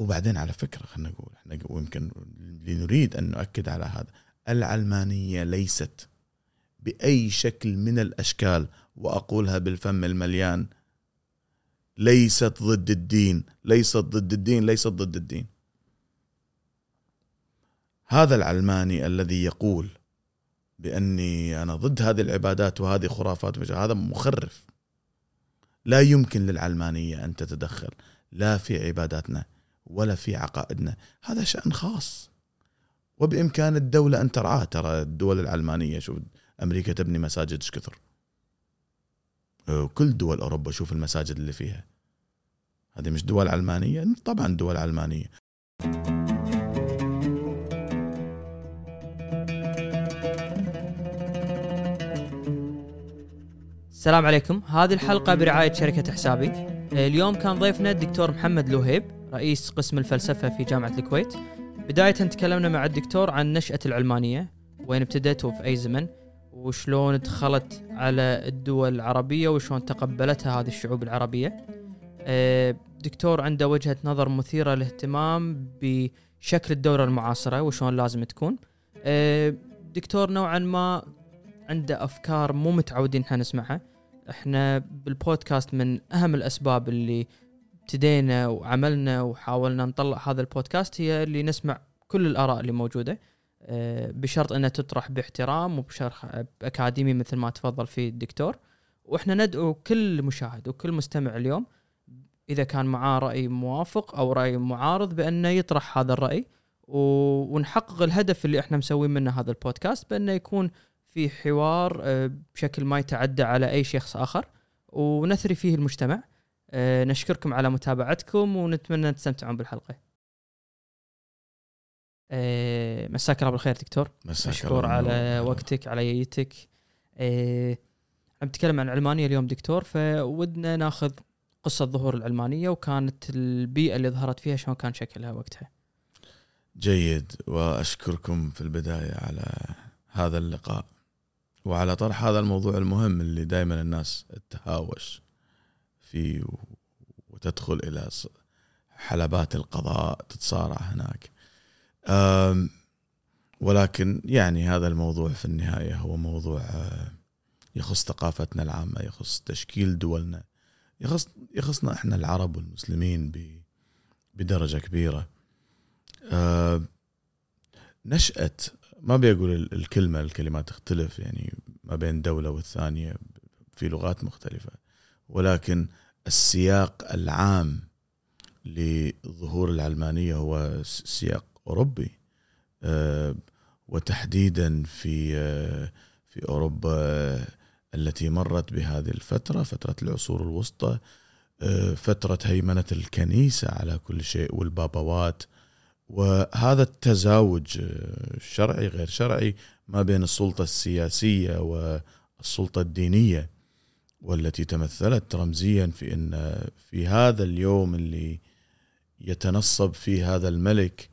وبعدين على فكرة خلينا نقول إحنا ويمكن لنريد أن نؤكد على هذا العلمانية ليست بأي شكل من الأشكال وأقولها بالفم المليان ليست ضد الدين ليست ضد الدين ليست ضد الدين. هذا العلماني الذي يقول بأني أنا ضد هذه العبادات وهذه خرافات هذا مخرف. لا يمكن للعلمانية أن تتدخل لا في عباداتنا. ولا في عقائدنا. هذا شأن خاص. وبإمكان الدولة أن ترعاه. ترى الدول العلمانية شوف أمريكا تبني مساجد إيش كثر؟ وكل دول أوروبا شوف المساجد اللي فيها. هذه مش دول علمانية؟ طبعا دول علمانية. السلام عليكم. هذه الحلقة برعاية شركة حسابي. اليوم كان ضيفنا الدكتور محمد لوهيب. رئيس قسم الفلسفة في جامعة الكويت. بداية تكلمنا مع الدكتور عن نشأة العلمانية وين ابتدت وفي أي زمن وشلون دخلت على الدول العربية وشلون تقبلتها هذه الشعوب العربية. دكتور عنده وجهة نظر مثيرة للاهتمام بشكل الدولة المعاصرة وشلون لازم تكون. دكتور نوعا ما عنده أفكار مو متعودين إحنا نسمعها. إحنا بالبودكاست من أهم الأسباب اللي ابتدينا وعملنا وحاولنا نطلع هذا البودكاست هي اللي نسمع كل الآراء اللي موجودة. آه، بشرط إنها تطرح باحترام وبشرح أكاديمي مثل ما تفضل فيه الدكتور. وإحنا ندعو كل مشاهد وكل مستمع اليوم إذا كان معاه رأي موافق أو رأي معارض بأنه يطرح هذا الرأي. ونحقق الهدف اللي إحنا مسوين منه هذا البودكاست بأنه يكون في حوار آه، بشكل ما يتعدى على أي شخص آخر. ونثري فيه المجتمع. نشكركم على متابعتكم ونتمنى تستمتعون بالحلقة. آه، مساك الله بالخير دكتور. مشكور على وقتك على ييتك عم نتكلم عن العلمانيه اليوم دكتور فودنا ناخذ قصة ظهور العلمانيه وكانت البيئة اللي ظهرت فيها شلون كان شكلها وقتها. جيد. وأشكركم في البداية على هذا اللقاء. وعلى طرح هذا الموضوع المهم اللي دائما الناس تهاوش. فيه وتدخل إلى حلبات القضاء تتصارع هناك. ولكن يعني هذا الموضوع في النهاية هو موضوع آه، يخص ثقافتنا العامة يخص تشكيل دولنا يخص يخصنا إحنا العرب والمسلمين بدرجة كبيرة. نشأة ما بيقول الكلمة الكلمات تختلف يعني ما بين دولة والثانية في لغات مختلفة. ولكن السياق العام لظهور العلمانية هو سياق أوروبي. آه، وتحديدا في آه، في أوروبا التي مرت بهذه الفترة فترة العصور الوسطى آه، فترة هيمنة الكنيسة على كل شيء والبابوات. وهذا التزاوج شرعي غير شرعي ما بين السلطة السياسية والسلطة الدينية. والتي تمثلت رمزيا في إن في هذا اليوم اللي يتنصب فيه هذا الملك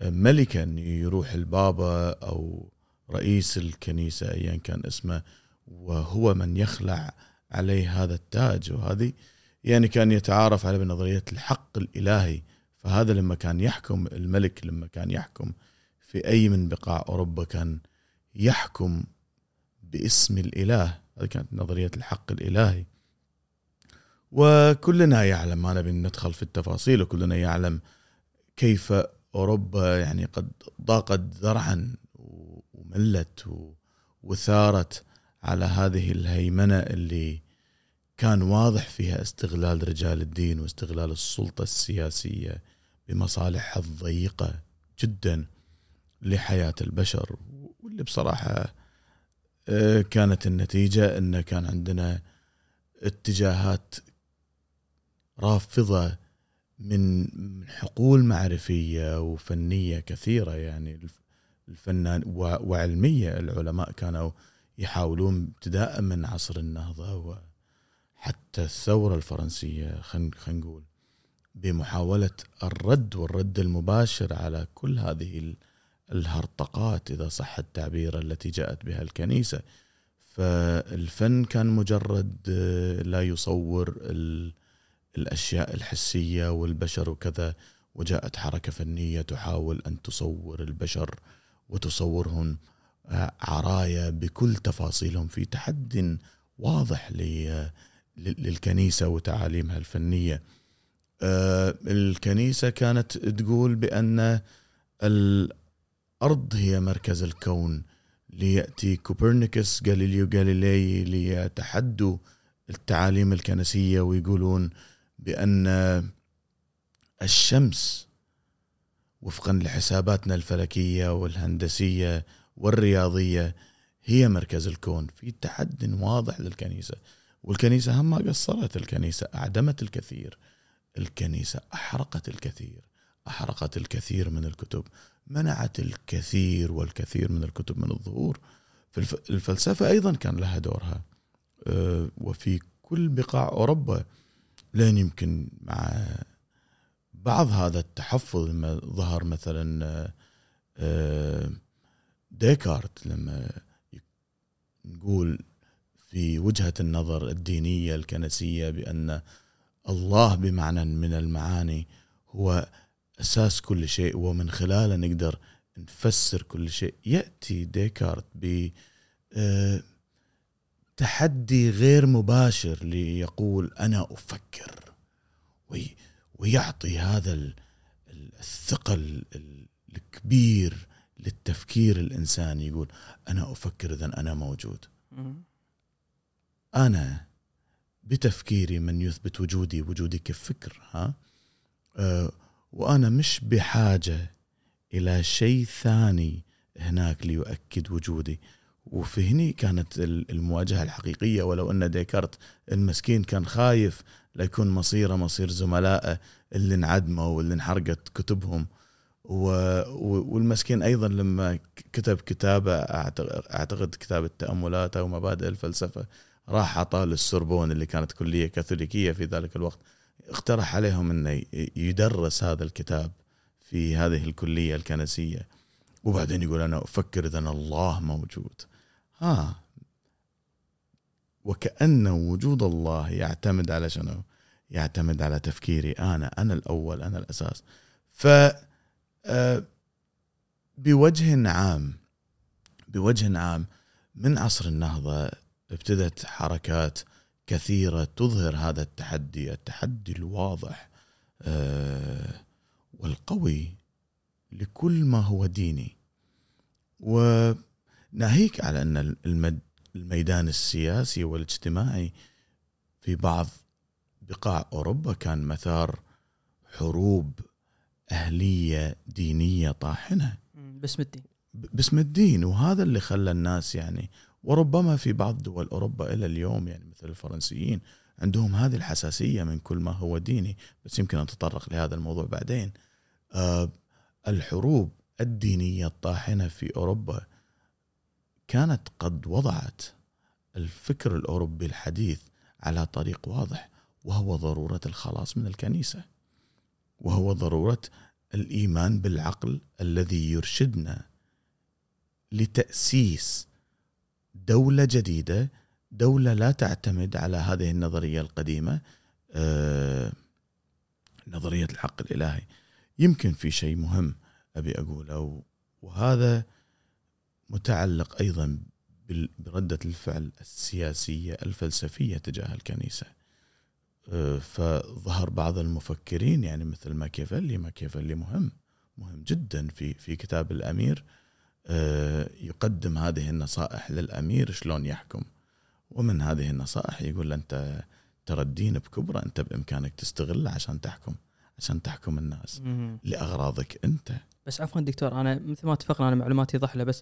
ملكا يروح البابا أو رئيس الكنيسة ايا كان اسمه وهو من يخلع عليه هذا التاج. وهذه يعني كان يتعارف على بنظرية الحق الإلهي. فهذا لما كان يحكم الملك لما كان يحكم في أي من بقاع أوروبا كان يحكم باسم الإله. هذه كانت نظرية الحق الإلهي. وكلنا يعلم ما نبي ندخل في التفاصيل وكلنا يعلم كيف أوروبا يعني قد ضاقت ذرعا وملت وثارت على هذه الهيمنة اللي كان واضح فيها استغلال رجال الدين واستغلال السلطة السياسية بمصالحها الضيقة جدا لحياة البشر واللي بصراحة كانت النتيجة أن كان عندنا اتجاهات رافضة من حقول معرفية وفنية كثيرة يعني الفنان وعلمية. العلماء كانوا يحاولون ابتداء من عصر النهضة وحتى الثورة الفرنسية خلينا نقول بمحاولة الرد والرد المباشر على كل هذه الهرطقات إذا صح التعبير التي جاءت بها الكنيسة. فالفن كان مجرد لا يصور الأشياء الحسية والبشر وكذا وجاءت حركة فنية تحاول أن تصور البشر وتصورهم آه، عرايا بكل تفاصيلهم في تحد واضح للكنيسة وتعاليمها الفنية. آه، الكنيسة كانت تقول بأن الأرض هي مركز الكون ليأتي كوبرنيكوس غاليليو غاليلي ليتحدوا التعاليم الكنسية ويقولون بأن الشمس وفقا لحساباتنا الفلكية والهندسية والرياضية هي مركز الكون في تحد واضح للكنيسة والكنيسة هم ما قصرت الكنيسة أعدمت الكثير الكنيسة أحرقت الكثير. أحرقت الكثير من الكتب منعت الكثير والكثير من الكتب من الظهور. الفلسفة أيضا كان لها دورها. آه، وفي كل بقاع أوروبا لين يمكن مع بعض هذا التحفظ لما ظهر مثلا آه، ديكارت لما نقول في وجهة النظر الدينية الكنسية بأن الله بمعنى من المعاني هو أساس كل شيء ومن خلاله نقدر نفسر كل شيء. يأتي ديكارت ب آه، تحدي غير مباشر ليقول أنا أفكر ويعطي هذا الثقل الكبير للتفكير الإنساني يقول أنا أفكر اذا أنا موجود. أنا بتفكيري من يثبت وجودي وجودي كفكر ها؟ أه وأنا مش بحاجة إلى شيء ثاني هناك ليؤكد وجودي. وفي هني كانت المواجهة الحقيقية ولو أن ديكارت المسكين كان خايف ليكون مصيره مصير زملائه اللي انعدموا واللي انحرقت كتبهم. والمسكين أيضا لما كتب كتابه أعتقد كتاب التأملات أو مبادئ الفلسفة راح عطاه للسوربون اللي كانت كلية كاثوليكية في ذلك الوقت. اقترح عليهم انه يدرس هذا الكتاب في هذه الكلية الكنسية. وبعدين يقول أنا أفكر إذا الله موجود. ها. وكأن وجود الله يعتمد على شنو؟ يعتمد على تفكيري أنا. أنا الأول أنا الأساس. ف آه، بوجه عام بوجه عام من عصر النهضة ابتدت حركات كثيرة تظهر هذا التحدي التحدي الواضح آه، والقوي لكل ما هو ديني. وناهيك على أن الميدان السياسي والاجتماعي في بعض بقاع أوروبا كان مثار حروب أهلية دينية طاحنة. باسم الدين. باسم الدين. وهذا اللي خلى الناس يعني وربما في بعض دول أوروبا إلى اليوم يعني مثل الفرنسيين عندهم هذه الحساسية من كل ما هو ديني بس يمكن نتطرق لهذا الموضوع بعدين. آه الحروب الدينية الطاحنة في أوروبا كانت قد وضعت الفكر الأوروبي الحديث على طريق واضح وهو ضرورة الخلاص من الكنيسة وهو ضرورة الإيمان بالعقل الذي يرشدنا لتأسيس دولة جديدة دولة لا تعتمد على هذه النظرية القديمة آه، نظرية الحق الإلهي. يمكن في شيء مهم أبي أقوله وهذا متعلق أيضا بردة الفعل السياسية الفلسفية تجاه الكنيسة. آه، فظهر بعض المفكرين يعني مثل ماكيافيلي ماكيافيلي مهم مهم جدا في في كتاب الأمير. آه، يقدم هذه النصائح للأمير شلون يحكم. ومن هذه النصائح يقول له أنت ترى الدين بكبره أنت بإمكانك تستغله عشان تحكم عشان تحكم الناس لأغراضك أنت. بس عفوا دكتور أنا مثل ما اتفقنا أنا معلوماتي ضحلة بس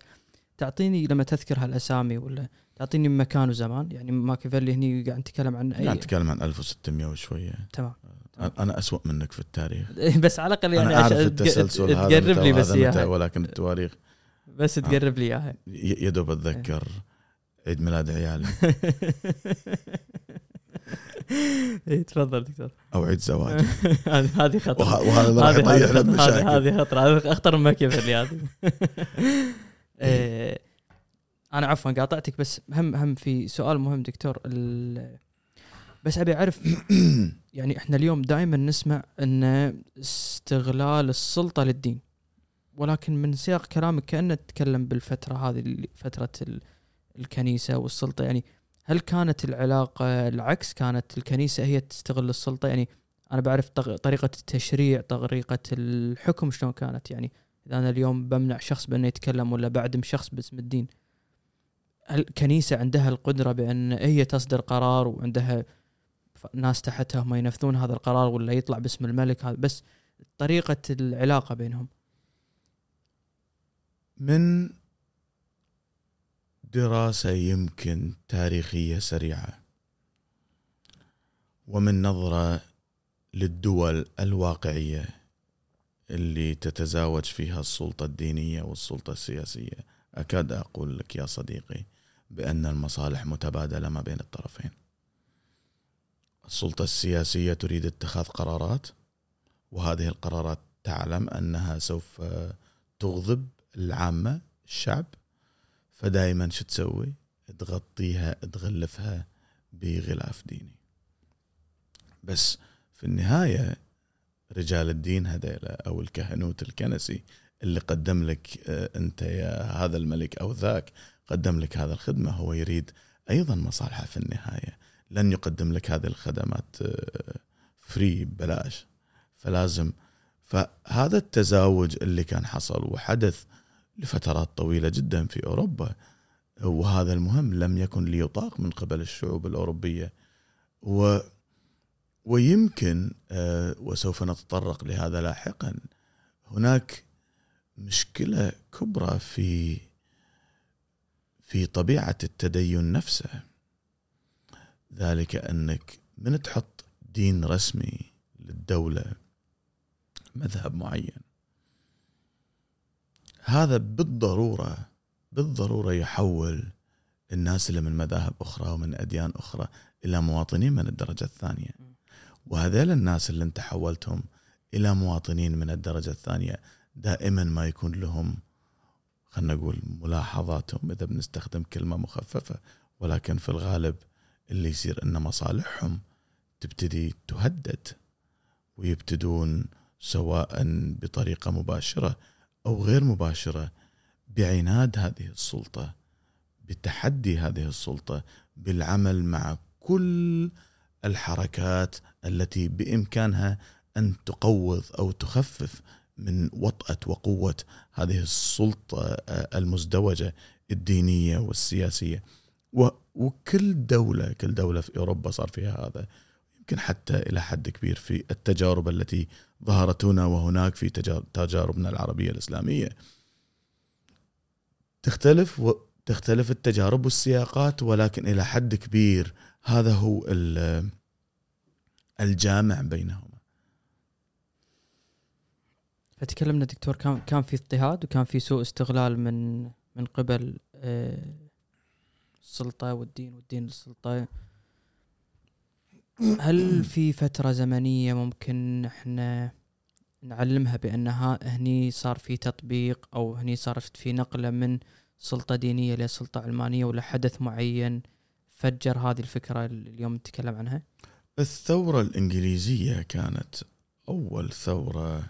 تعطيني لما تذكر هالأسامي ولا تعطيني مكان وزمان؟ يعني ماكيافيلي هني قاعد نتكلم عن اي قاعد نتكلم عن 1600 وشوية. تمام. أنا اسوء منك في التاريخ. بس على الأقل يعني أنا اعرف التسلسل هذا تقرب لي بس ولكن التواريخ بس تقرب لي إياها. يا دوب أتذكر عيد ميلاد عيالي. اي تفضل دكتور. أو عيد زواج هذه خطر وهذا راح يطيح لك مشاكل. هذه خطر هذه أخطر من لي هذه. إيه، أنا عفوا قاطعتك بس هم هم في سؤال مهم دكتور. بس أبي أعرف يعني إحنا اليوم دائما نسمع إن استغلال السلطة للدين. ولكن من سياق كلامك كأنه تتكلم بالفترة هذه اللي- فترة ال- الكنيسة والسلطة. يعني هل كانت العلاقة العكس؟ كانت الكنيسة هي تستغل السلطة؟ يعني أنا بعرف طريقة التشريع طريقة الحكم شلون كانت؟ يعني إذا أنا اليوم بمنع شخص بأنه يتكلم ولا بعدم شخص باسم الدين هل الكنيسه عندها القدرة بأن هي تصدر قرار وعندها ناس تحتها هم ينفذون هذا القرار ولا يطلع باسم الملك هذا؟ بس طريقة العلاقة بينهم. من دراسة يمكن تاريخية سريعة ومن نظرة للدول الواقعية اللي تتزاوج فيها السلطة الدينية والسلطة السياسية. أكاد أقول لك يا صديقي بأن المصالح متبادلة ما بين الطرفين. السلطة السياسية تريد اتخاذ قرارات وهذه القرارات تعلم أنها سوف تغضب العامة الشعب. فدائما شو تسوي؟ تغطيها تغلفها بغلاف ديني. بس في النهاية رجال الدين هذيلا أو الكهنوت الكنسي اللي قدم لك آه، أنت يا هذا الملك أو ذاك قدم لك هذا الخدمة هو يريد أيضا مصالحه في النهاية. لن يقدم لك هذه الخدمات آه، فري ببلاش. فلازم فهذا التزاوج اللي كان حصل وحدث لفترات طويلة جدا في أوروبا وهذا المهم لم يكن ليطاق من قبل الشعوب الأوروبية. و ويمكن آه، وسوف نتطرق لهذا لاحقا هناك مشكلة كبرى في في طبيعة التدين نفسه. ذلك أنك من تحط دين رسمي للدولة مذهب معين. هذا بالضرورة بالضرورة يحول الناس اللي من مذاهب أخرى ومن أديان أخرى إلى مواطنين من الدرجة الثانية. وهذيل الناس اللي انت حولتهم إلى مواطنين من الدرجة الثانية دائما ما يكون لهم خلينا نقول ملاحظاتهم إذا بنستخدم كلمة مخففة. ولكن في الغالب اللي يصير أن مصالحهم تبتدي تهدد ويبتدون سواء بطريقة مباشرة أو غير مباشرة بعناد هذه السلطة بتحدي هذه السلطة بالعمل مع كل الحركات التي بإمكانها أن تقوض أو تخفف من وطأة وقوة هذه السلطة آه، المزدوجة الدينية والسياسية. وكل دولة كل دولة في أوروبا صار فيها هذا. يمكن حتى إلى حد كبير في التجارب التي ظهرت هنا وهناك في تجا- تجاربنا العربية الإسلامية. تختلف و تختلف التجارب والسياقات ولكن إلى حد كبير هذا هو ال- الجامع بينهما. فتكلمنا دكتور كان كان في اضطهاد وكان في سوء استغلال من من قبل آه، السلطة والدين والدين للسلطة. هل في فترة زمنية ممكن إحنا نعلمها بان ها- هني صار في تطبيق أو هني صارت في نقلة من سلطة دينية لسلطه علمانية ولا حدث معين فجر هذه الفكرة اللي اليوم نتكلم عنها؟ الثورة الإنجليزية كانت أول ثورة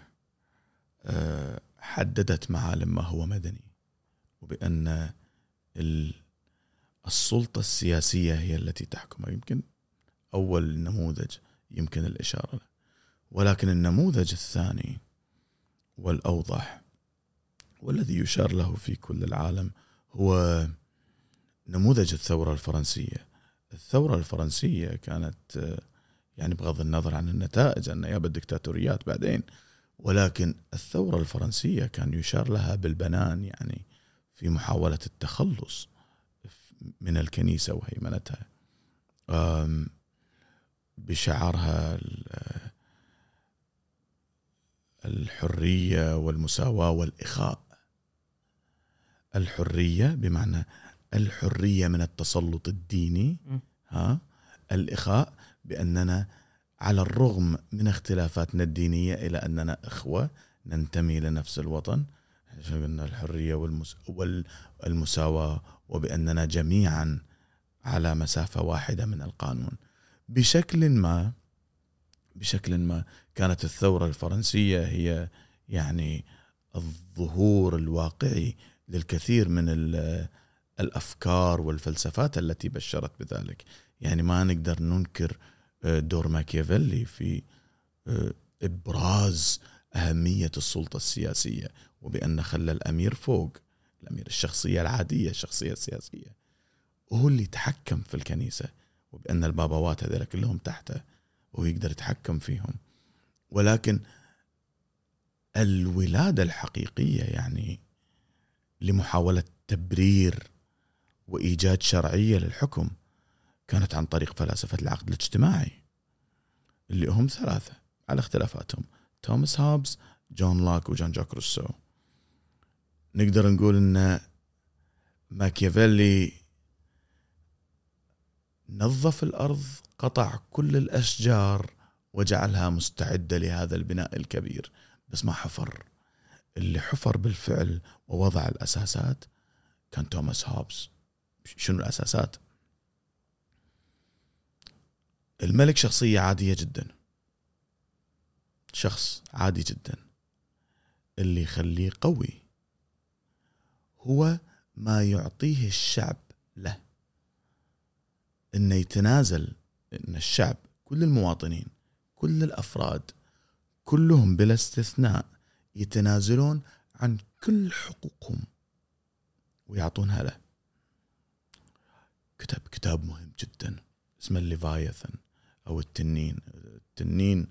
آه، حددت معالم ما هو مدني وبأن ال- السلطة السياسية هي التي تحكم يمكن أول نموذج يمكن الإشارة له. ولكن النموذج الثاني والأوضح والذي يشار له في كل العالم هو نموذج الثورة الفرنسية. الثورة الفرنسية كانت يعني بغض النظر عن النتائج أن يابا الدكتاتوريات بعدين ولكن الثورة الفرنسية كان يشار لها بالبنان يعني في محاولة التخلص من الكنيسة وهيمنتها. بشعارها ال- الحرية والمساواة والإخاء. الحرية بمعنى الحرية من التسلط الديني. ها؟ الإخاء بأننا على الرغم من اختلافاتنا الدينية إلى أننا إخوة ننتمي لنفس الوطن. قلنا الحرية والمس... والمساواة وبأننا جميعا على مسافة واحدة من القانون. بشكل ما بشكل ما كانت الثورة الفرنسية هي يعني الظهور الواقعي للكثير من ال- الأفكار والفلسفات التي بشرت بذلك. يعني ما نقدر ننكر آه، دور ماكيافيلي في آه، إبراز أهمية السلطة السياسية وبأن خلى الأمير فوق الأمير الشخصية العادية الشخصية السياسية. وهو اللي يتحكم في الكنيسة. وبأن البابوات هذول كلهم تحته وهو يقدر يتحكم فيهم. ولكن الولادة الحقيقية يعني لمحاولة تبرير وإيجاد شرعية للحكم كانت عن طريق فلاسفة العقد الاجتماعي اللي هم ثلاثة على اختلافاتهم توماس هابز جون لاك وجون جاك روسو. نقدر نقول إن ماكيافيلي نظف الأرض قطع كل الأشجار وجعلها مستعدة لهذا البناء الكبير. بس ما حفر. اللي حفر بالفعل ووضع الأساسات كان توماس هوبز شنو الأساسات؟ الملك شخصية عادية جدا. شخص عادي جدا. اللي يخليه قوي. هو ما يعطيه الشعب له. إنه يتنازل إن الشعب كل المواطنين كل الأفراد كلهم بلا استثناء يتنازلون عن كل حقوقهم ويعطونها له. كتب كتاب مهم جدا اسمه ال Leviathan أو التنين. التنين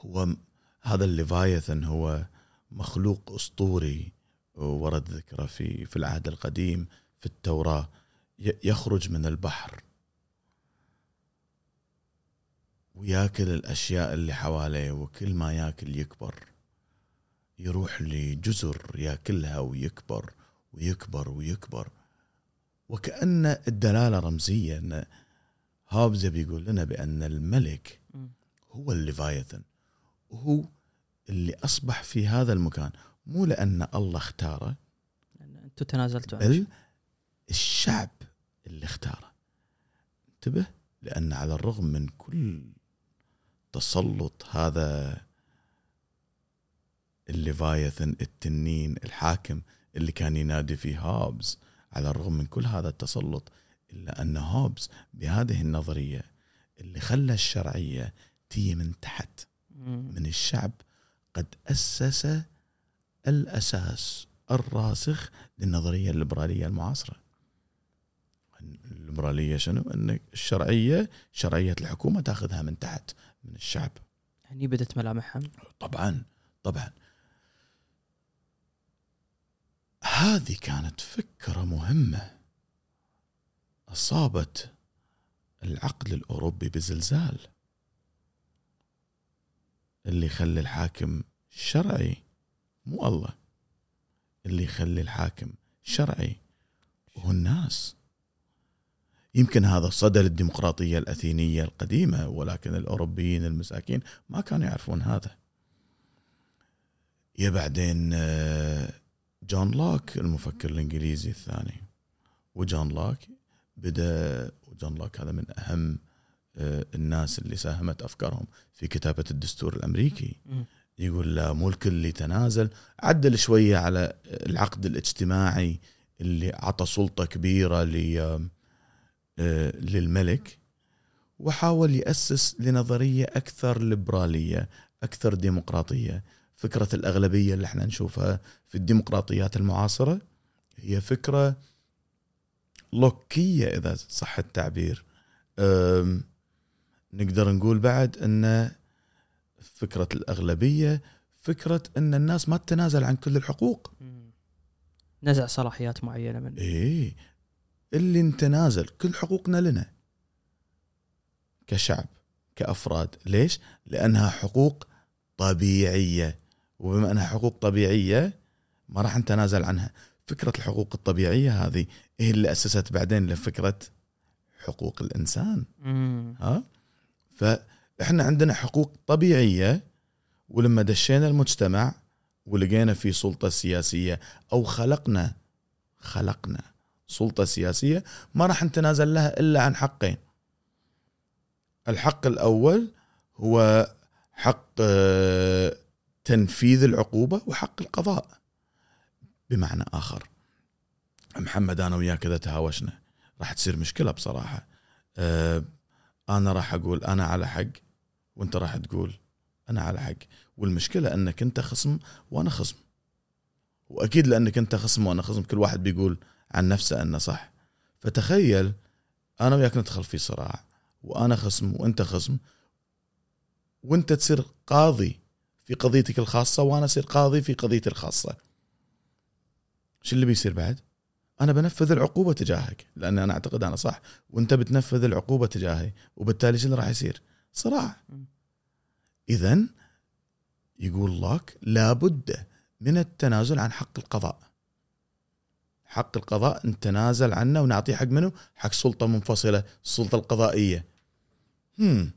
هو هذا ال Leviathan هو مخلوق أسطوري ورد ذكره في في العهد القديم في التوراة. يخرج من البحر وياكل الأشياء اللي حواليه وكل ما ياكل يكبر يروح لجزر ياكلها ويكبر ويكبر ويكبر وكأن الدلالة رمزية أن هابز بيقول لنا بأن الملك. هو ال Leviathan وهو اللي أصبح في هذا المكان مو لأن الله اختاره أنتم تنازلتوا بل. الشعب اللي اختاره انتبه لأن على الرغم من كل تسلط هذا ال Leviathan التنين الحاكم اللي كان ينادي فيه هابز على الرغم من كل هذا التسلط إلا أن هابز بهذه النظرية اللي خلى الشرعية تيجي من تحت. من الشعب قد أسس الأساس الراسخ للنظرية الليبرالية المعاصرة الليبرالية شنو؟ أن الشرعية شرعية الحكومة تأخذها من تحت من الشعب. هني بدت ملامحها. طبعا طبعا. هذه كانت فكرة مهمة. أصابت العقل الأوروبي بزلزال. اللي يخلي الحاكم شرعي. مو الله. اللي يخلي الحاكم شرعي. وهو الناس. يمكن هذا صدى للديمقراطية الأثينية القديمة ولكن الأوروبيين المساكين ما كانوا يعرفون هذا. يا بعدين آه، جون لوك المفكر الإنجليزي الثاني. وجون لوك بدأ وجون لوك هذا من أهم آه، الناس اللي ساهمت أفكارهم في كتابة الدستور الأمريكي. يقول لا مو الكل يتنازل عدل شوية على العقد الاجتماعي اللي عطى سلطة كبيرة ل آه، للملك وحاول يأسس لنظرية أكثر ليبرالية أكثر ديمقراطية. فكرة الأغلبية اللي إحنا نشوفها في الديمقراطيات المعاصرة هي فكرة لوكية إذا صح التعبير. نقدر نقول بعد أن فكرة الأغلبية فكرة أن الناس ما تتنازل عن كل الحقوق. نزع صلاحيات معينة من إيه. اللي نتنازل كل حقوقنا لنا. كشعب كأفراد. ليش؟ لأنها حقوق طبيعية. وبما أنها حقوق طبيعية ما راح نتنازل عنها. فكرة الحقوق الطبيعية هذه هي اللي أسست بعدين لفكرة حقوق الإنسان. مم. ها؟ فإحنا عندنا حقوق طبيعية ولما دشينا المجتمع ولقينا في سلطة سياسية أو خلقنا خلقنا. سلطة سياسية ما راح نتنازل لها إلا عن حقين. الحق الأول هو حق آه، تنفيذ العقوبة وحق القضاء بمعنى آخر. محمد أنا وياك اذا تهاوشنا. راح تصير مشكلة بصراحة. آه، أنا راح أقول أنا على حق وأنت راح تقول أنا على حق. والمشكلة أنك أنت خصم وأنا خصم. وأكيد لأنك أنت خصم وأنا خصم كل واحد بيقول عن نفسه أنه صح. فتخيل أنا وياك ندخل في صراع وأنا خصم وأنت خصم وأنت تصير قاضي في قضيتك الخاصة وأنا أصير قاضي في قضيتي الخاصة. شو اللي بيصير بعد؟ أنا بنفذ العقوبة تجاهك لأن أنا أعتقد أنا صح وأنت بتنفذ العقوبة تجاهي وبالتالي شو اللي راح يصير؟ صراع. اذا يقول لك لابد من التنازل عن حق القضاء. حق القضاء نتنازل عنه ونعطيه حق منه؟ حق سلطة منفصلة السلطة القضائية. هم.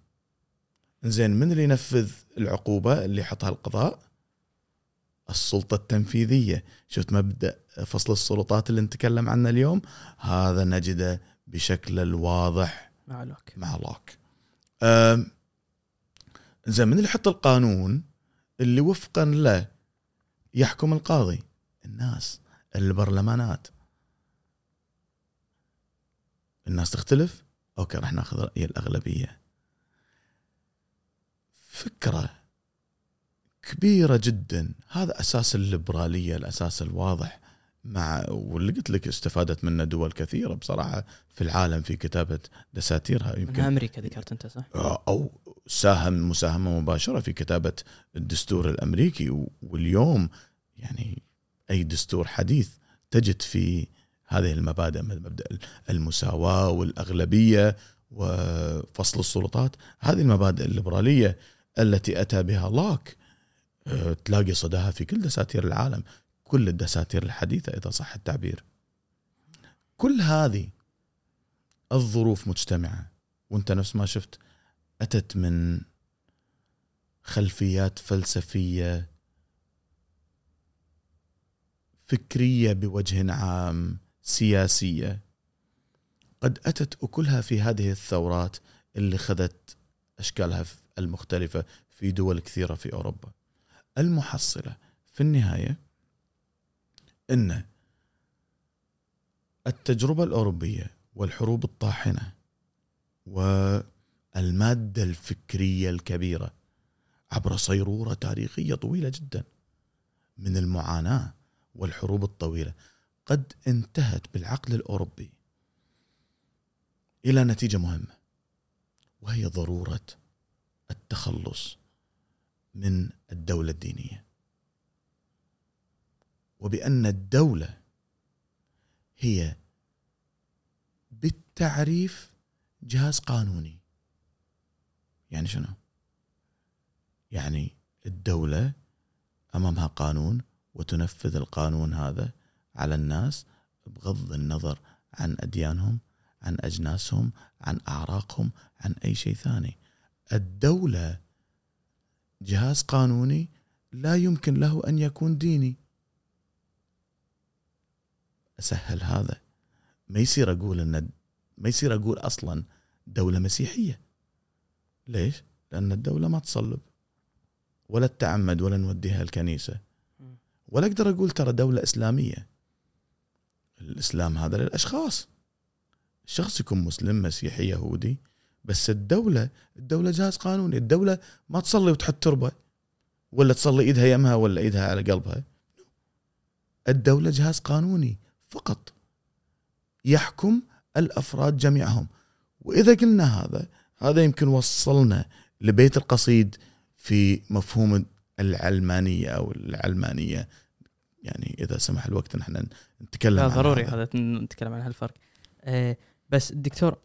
زين من اللي ينفذ العقوبة اللي يحطها القضاء؟ السلطة التنفيذية. شفت مبدأ فصل السلطات اللي نتكلم عنه اليوم؟ هذا نجده بشكل الواضح. مع لوك. مع لوك. زين من اللي يحط القانون اللي وفقا له يحكم القاضي؟ الناس. البرلمانات. الناس تختلف. okay راح ناخذ رأي الأغلبية. فكرة كبيرة جدا. هذا أساس الليبرالية الأساس الواضح. مع واللي قلت لك استفادت منه دول كثيرة بصراحة في العالم في كتابة دساتيرها. يمكن من أمريكا ذكرت أنت صح؟ أو ساهم مساهمة مباشرة في كتابة الدستور الأمريكي. واليوم يعني أي دستور حديث تجد في هذه المبادئ مبدأ المساواة والأغلبية وفصل السلطات. هذه المبادئ الليبرالية التي أتى بها لوك أه، تلاقي صداها في كل دساتير العالم. كل الدساتير الحديثة إذا صح التعبير. كل هذه الظروف مجتمعة. وأنت نفس ما شفت أتت من خلفيات فلسفية فكرية بوجه عام سياسية قد أتت أكلها في هذه الثورات اللي خذت أشكالها المختلفة في دول كثيرة في أوروبا. المحصلة في النهاية إن التجربة الأوروبية والحروب الطاحنة والمادة الفكرية الكبيرة عبر صيرورة تاريخية طويلة جدا من المعاناة والحروب الطويلة قد انتهت بالعقل الأوروبي إلى نتيجة مهمة وهي ضرورة التخلص من الدولة الدينية. وبأن الدولة هي بالتعريف جهاز قانوني. يعني شنو؟ يعني الدولة أمامها قانون وتنفذ القانون هذا على الناس بغض النظر عن أديانهم عن أجناسهم عن أعراقهم عن أي شيء ثاني. الدولة جهاز قانوني لا يمكن له أن يكون ديني. أسهل هذا. ما يصير أقول أن ما يصير أقول أصلا دولة مسيحية. ليش؟ لأن الدولة ما تصلب. ولا تتعمد ولا نوديها الكنيسة. ولا أقدر أقول ترى دولة إسلامية. الإسلام هذا للأشخاص. الشخص يكون مسلم مسيحي يهودي بس الدولة الدولة جهاز قانوني. الدولة ما تصلي وتحط تربة ولا تصلي إيدها يمها ولا إيدها على قلبها. الدولة جهاز قانوني فقط. يحكم الأفراد جميعهم. وإذا قلنا هذا هذا يمكن وصلنا لبيت القصيد في مفهوم العلمانية أو العلمانية. يعني إذا سمح الوقت نحن نتكلم عن ضروري هذا. نتكلم عن هالفرق. آه بس الدكتور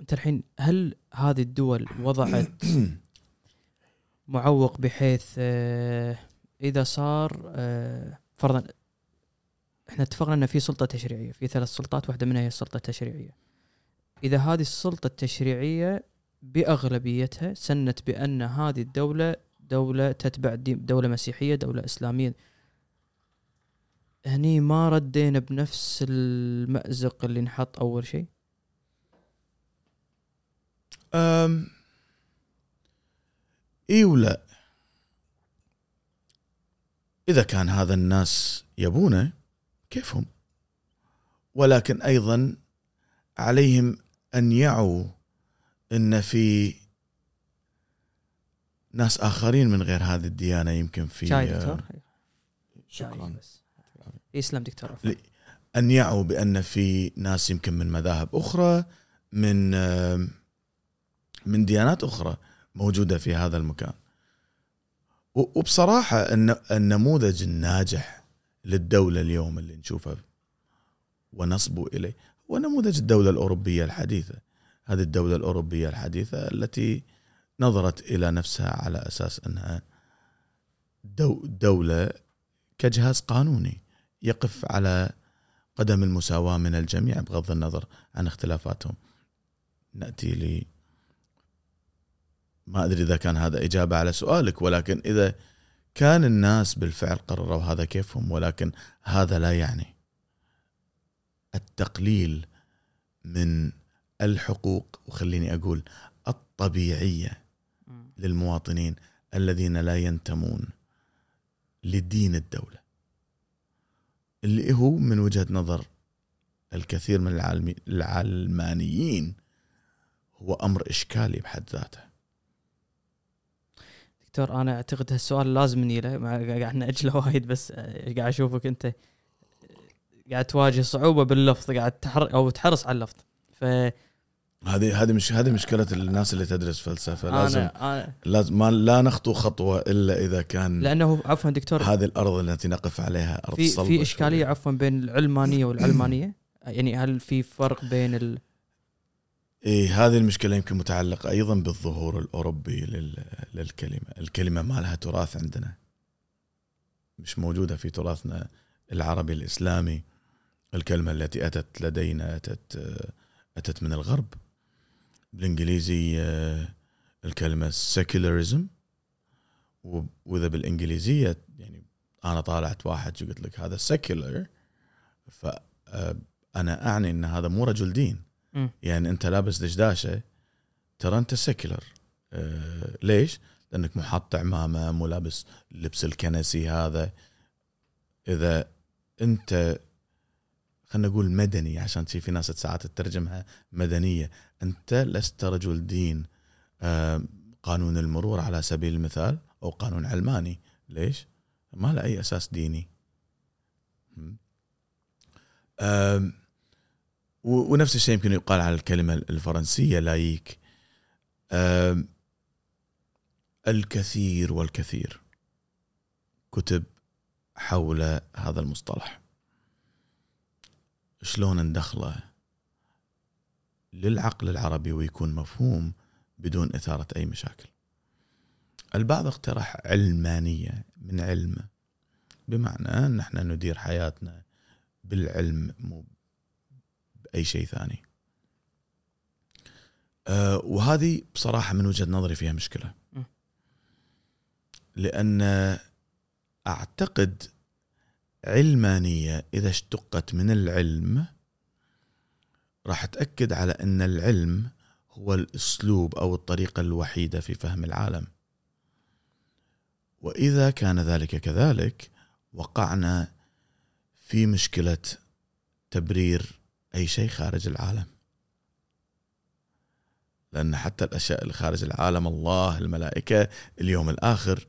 أنت الحين هل هذه الدول وضعت معوق بحيث آه إذا صار آه فرضا إحنا اتفقنا ان في سلطة تشريعية في ثلاث سلطات واحدة منها هي السلطة التشريعية. إذا هذه السلطة التشريعية بأغلبيتها سنت بأن هذه الدولة دولة تتبع دولة مسيحية دولة إسلامية. هني ما ردينا بنفس المأزق اللي نحط أول شيء؟ أم إي ولا. إذا كان هذا الناس يبونه كيفهم؟ ولكن أيضا عليهم أن يعوا إن في ناس آخرين من غير هذه الديانة يمكن في شاي دكتور؟ شكرا شاي بس. يسلم دكتور أن يعوا بأن في ناس يمكن من مذاهب أخرى من من ديانات أخرى موجودة في هذا المكان. وبصراحة الن- النموذج الناجح للدولة اليوم اللي نشوفه ونصبو إليه هو نموذج الدولة الأوروبية الحديثة. هذه الدولة الأوروبية الحديثة التي نظرت إلى نفسها على أساس أنها دو دولة كجهاز قانوني. يقف على قدم المساواة من الجميع بغض النظر عن اختلافاتهم. نأتي لي ما أدري إذا كان هذا إجابة على سؤالك ولكن إذا كان الناس بالفعل قرروا هذا كيفهم ولكن هذا لا يعني. التقليل من الحقوق وخليني أقول الطبيعية. للمواطنين الذين لا ينتمون لدين الدولة. اللي هو من وجهة نظر الكثير من العلمانيين هو أمر إشكالي بحد ذاته. دكتور أنا أعتقد هالسؤال لازم نيله قاعد نأجله وايد بس آه، قاعد أشوفك أنت؟ قاعد تواجه صعوبة باللفظ قاعد تحر أو تحرص على اللفظ. ف هذه هذه مش هذه مشكلة الناس اللي تدرس فلسفة. لازم أنا أنا لازم ما لا نخطو خطوة إلا إذا كان لأنه عفوا دكتور هذه الأرض التي نقف عليها أرض في في إشكالية شوية. عفوا بين العلمانية والعلمانية؟ يعني هل في فرق بين ال... إيه هذه المشكلة يمكن متعلقة أيضا بالظهور الأوروبي لل- للكلمة. الكلمة ما لها تراث عندنا. مش موجودة في تراثنا العربي الإسلامي. الكلمة التي أتت لدينا أتت أتت من الغرب. بالإنجليزي آه، الكلمة secularism و- وإذا بالإنجليزية يعني أنا طالعت واحد شو قلت لك هذا secular فأنا أعني أن هذا مو رجل دين. يعني أنت لابس دشداشة ترى أنت secular آه، ليش؟ لأنك مو حاط عمامة مو لابس اللبس الكنسي هذا إذا أنت خلينا نقول مدني عشان شي في ناس ساعات تترجمها مدنية. أنت لست رجل دين قانون المرور على سبيل المثال أو قانون علماني. ليش؟ ما له أي أساس ديني. ونفس الشيء يمكن يقال على الكلمة الفرنسية لايك. الكثير والكثير كتب حول هذا المصطلح. شلون ندخله للعقل العربي ويكون مفهوم بدون إثارة أي مشاكل. البعض اقترح علمانية من علم بمعنى أن إحنا ندير حياتنا بالعلم مو بأي شيء ثاني. أه وهذه بصراحة من وجهة نظري فيها مشكلة. لأن أعتقد علمانية إذا اشتقت من العلم راح تأكد على أن العلم هو الأسلوب أو الطريقة الوحيدة في فهم العالم. وإذا كان ذلك كذلك وقعنا في مشكلة تبرير أي شيء خارج العالم. لأن حتى الأشياء اللي خارج العالم الله الملائكة اليوم الآخر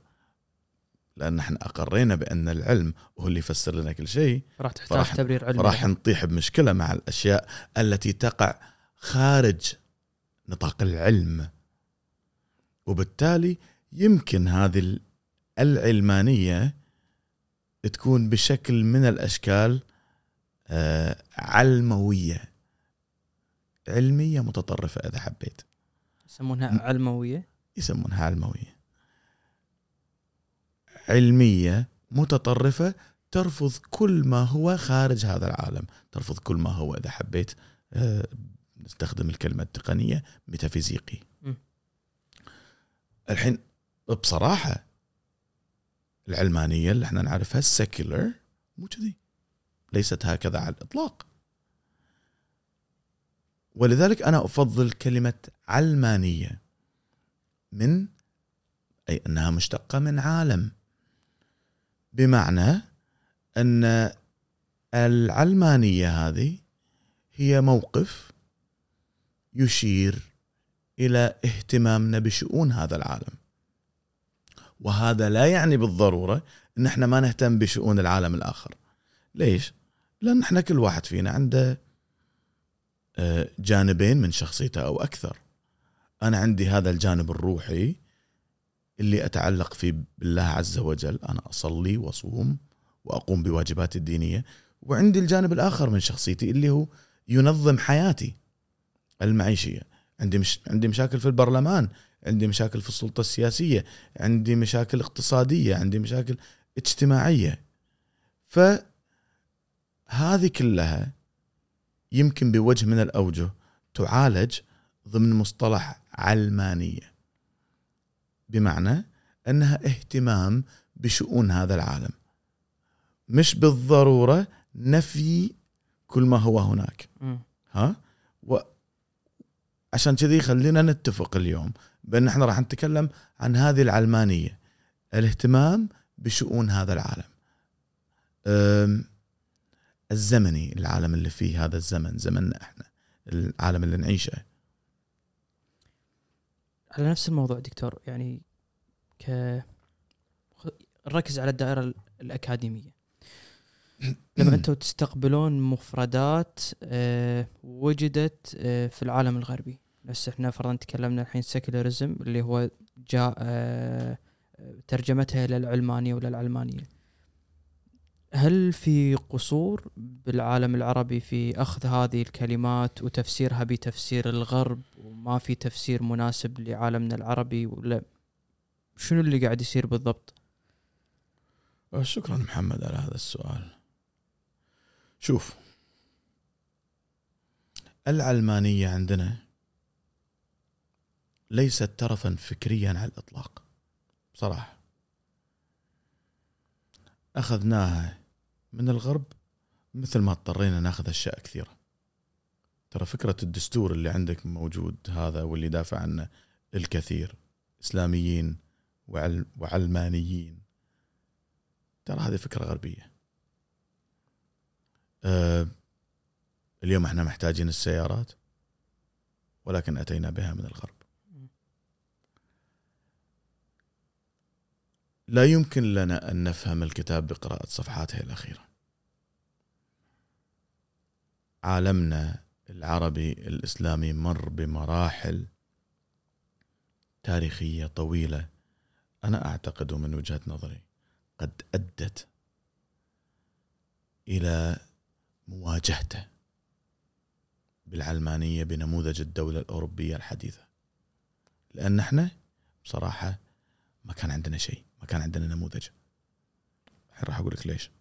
لأن إحنا أقرينا بأن العلم هو اللي يفسر لنا كل شيء. راح تحتاج فراح- تبرير علمي. راح نطيح بمشكلة مع الأشياء التي تقع خارج نطاق العلم. وبالتالي يمكن هذه ال- العلمانية تكون بشكل من الأشكال آه، علموية. علمية متطرفة إذا حبيت. يسمونها علموية؟ يسمونها علموية. علمية متطرفة ترفض كل ما هو خارج هذا العالم. ترفض كل ما هو إذا حبيت آه، نستخدم الكلمة التقنية ميتافيزيقي. م. الحين بصراحة العلمانية اللي إحنا نعرفها السكيلر مو كذي. ليست هكذا على الإطلاق. ولذلك أنا أفضل كلمة علمانية من أي أنها مشتقة من عالم. بمعنى أن العلمانية هذه هي موقف يشير إلى اهتمامنا بشؤون هذا العالم. وهذا لا يعني بالضرورة إن إحنا ما نهتم بشؤون العالم الآخر. ليش؟ لأن إحنا كل واحد فينا عنده آه، جانبين من شخصيته أو أكثر. أنا عندي هذا الجانب الروحي اللي أتعلق فيه بالله عز وجل. أنا أصلي وأصوم وأقوم بواجباتي الدينية. وعندي الجانب الآخر من شخصيتي اللي هو ينظم حياتي المعيشية. عندي مش عندي مشاكل في البرلمان عندي مشاكل في السلطة السياسية عندي مشاكل اقتصادية عندي مشاكل اجتماعية. فهذه كلها يمكن بوجه من الأوجه تعالج ضمن مصطلح علمانية. بمعنى أنها اهتمام بشؤون هذا العالم. مش بالضرورة نفي كل ما هو هناك. ها؟ و عشان كذي خلينا نتفق اليوم بأن إحنا راح نتكلم عن هذه العلمانية الاهتمام بشؤون هذا العالم. الزمني العالم اللي فيه هذا الزمن زمننا إحنا العالم اللي نعيشه. على نفس الموضوع دكتور يعني ك نركز على الدائرة ال- الأكاديمية. لما أنتم تستقبلون مفردات آه، وجدت آه، في العالم الغربي. بس إحنا فرضا تكلمنا الحين سيكولاريزم اللي هو جاء آه، ترجمتها إلى العلمانية ولا العلمانية. هل في قصور بالعالم العربي في أخذ هذه الكلمات وتفسيرها بتفسير الغرب وما في تفسير مناسب لعالمنا العربي ولا شنو اللي قاعد يصير بالضبط؟ شكرا محمد على هذا السؤال شوف العلمانية عندنا ليست ترفا فكريا على الإطلاق بصراحة أخذناها من الغرب مثل ما اضطرينا ناخذ أشياء كثيرة. ترى فكرة الدستور اللي عندك موجود هذا واللي دافع عنه الكثير. إسلاميين وعل وعلمانيين. ترى هذه فكرة غربية. أه اليوم إحنا محتاجين السيارات ولكن أتينا بها من الغرب. لا يمكن لنا أن نفهم الكتاب بقراءة صفحاته الأخيرة. عالمنا العربي الإسلامي مر بمراحل تاريخية طويلة. أنا أعتقد من وجهة نظري قد أدت إلى مواجهته بالعلمانية بنموذج الدولة الأوروبية الحديثة. لأن إحنا بصراحة ما كان عندنا شيء ما كان عندنا نموذج. الحين راح أقول لك ليش.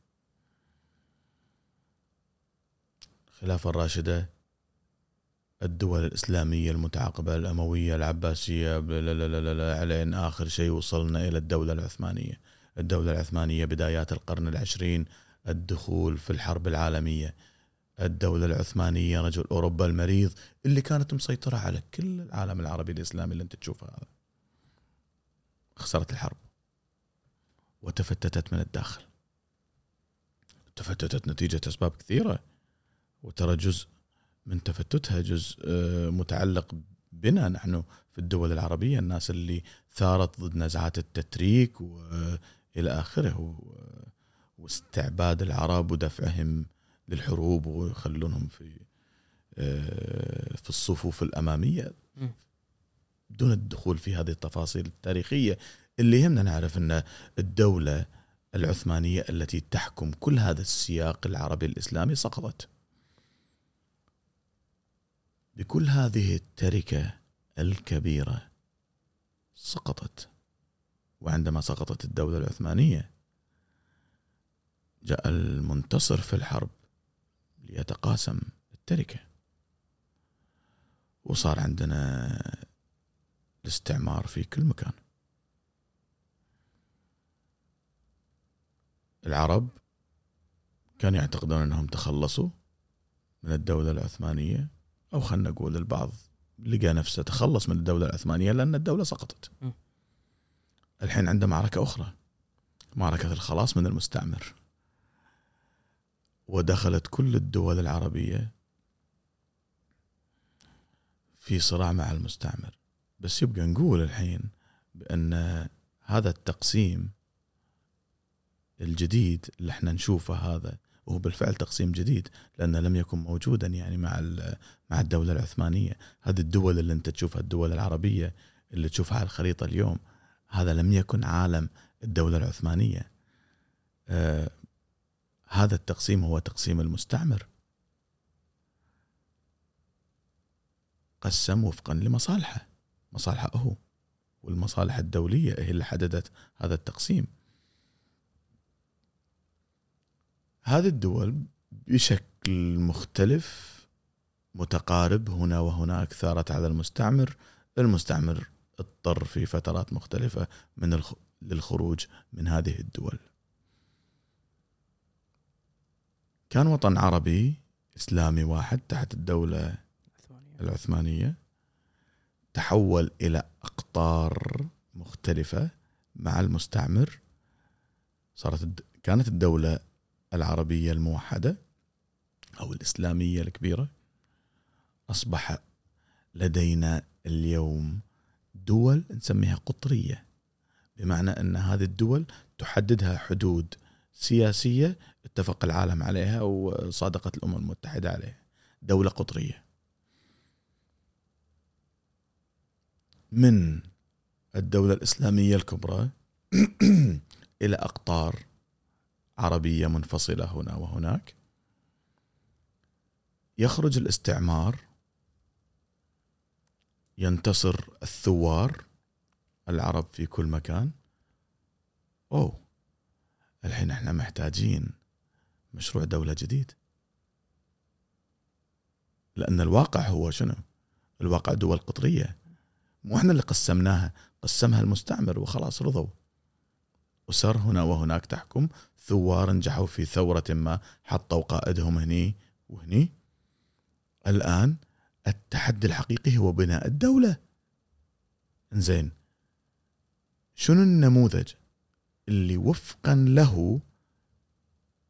الخلافة الراشدة الدول الإسلامية المتعاقبة الأموية العباسية لا لا لا لا على آخر شيء وصلنا إلى الدولة العثمانية. الدولة العثمانية بدايات القرن العشرين الدخول في الحرب العالمية. الدولة العثمانية رجل أوروبا المريض اللي كانت مسيطرة على كل العالم العربي الإسلامي اللي أنت تشوفه هذا. خسرت الحرب. وتفتتت من الداخل. تفتتت نتيجة أسباب كثيرة. وترى جزء من تفتتها جزء آه، متعلق بنا نحن في الدول العربية الناس اللي ثارت ضد نزعات التتريك وإلى آخره. و- واستعباد العرب ودفعهم للحروب ويخلونهم في آه، في الصفوف الأمامية. دون الدخول في هذه التفاصيل التاريخية اللي يهمنا نعرف أن الدولة العثمانية التي تحكم كل هذا السياق العربي الإسلامي سقطت. بكل هذه التركة الكبيرة سقطت. وعندما سقطت الدولة العثمانية جاء المنتصر في الحرب ليتقاسم التركة. وصار عندنا الاستعمار في كل مكان العرب كانوا يعتقدون أنهم تخلصوا من الدولة العثمانية أو خلينا نقول البعض لقى نفسه تخلص من الدولة العثمانية لأن الدولة سقطت. الحين عنده معركة أخرى معركة الخلاص من المستعمر. ودخلت كل الدول العربية في صراع مع المستعمر بس يبقى نقول الحين بأن هذا التقسيم الجديد اللي إحنا نشوفه هذا وهو بالفعل تقسيم جديد لأنه لم يكن موجودا يعني مع مع الدولة العثمانية، هذه الدول اللي أنت تشوفها الدول العربية اللي تشوفها على الخريطة اليوم هذا لم يكن عالم الدولة العثمانية. آه هذا التقسيم هو تقسيم المستعمر. قسم وفقا لمصالحه، مصالحه هو والمصالح الدولية هي اللي حددت هذا التقسيم. هذه الدول بشكل مختلف متقارب هنا وهناك ثارت على المستعمر. المستعمر اضطر في فترات مختلفة من الخ... للخروج من هذه الدول. كان وطن عربي إسلامي واحد تحت الدولة العثمانية. تحول إلى أقطار مختلفة مع المستعمر. صارت. كانت الدولة العربية الموحدة أو الإسلامية الكبيرة. أصبح لدينا اليوم دول نسميها قطرية بمعنى أن هذه الدول تحددها حدود سياسية اتفق العالم عليها وصادقت الأمم المتحدة عليها. دولة قطرية. من الدولة الإسلامية الكبرى إلى أقطار عربية منفصلة هنا وهناك. يخرج الاستعمار ينتصر الثوار العرب في كل مكان. أوه الحين إحنا محتاجين مشروع دولة جديد. لأن الواقع هو شنو؟ الواقع دول قطرية. مو إحنا اللي قسمناها قسمها المستعمر وخلاص رضوا. أسر هنا وهناك تحكم ثوار نجحوا في ثورة ما حطوا قائدهم هني وهني. الآن التحدي الحقيقي هو بناء الدولة. زين شنو النموذج اللي وفقا له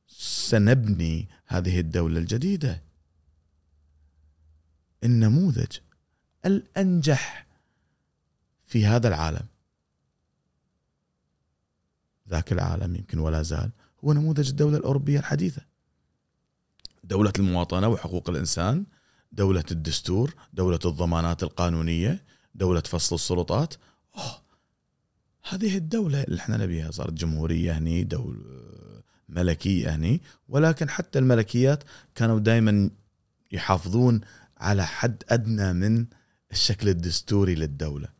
سنبني هذه الدولة الجديدة؟ النموذج الأنجح في هذا العالم. ذاك العالم يمكن ولا زال هو نموذج الدولة الأوروبية الحديثة. دولة المواطنة وحقوق الإنسان دولة الدستور دولة الضمانات القانونية دولة فصل السلطات. أوه! هذه الدولة اللي إحنا نبيها صارت جمهورية هني دولة ملكية هني. ولكن حتى الملكيات كانوا دائما يحافظون على حد أدنى من الشكل الدستوري للدولة.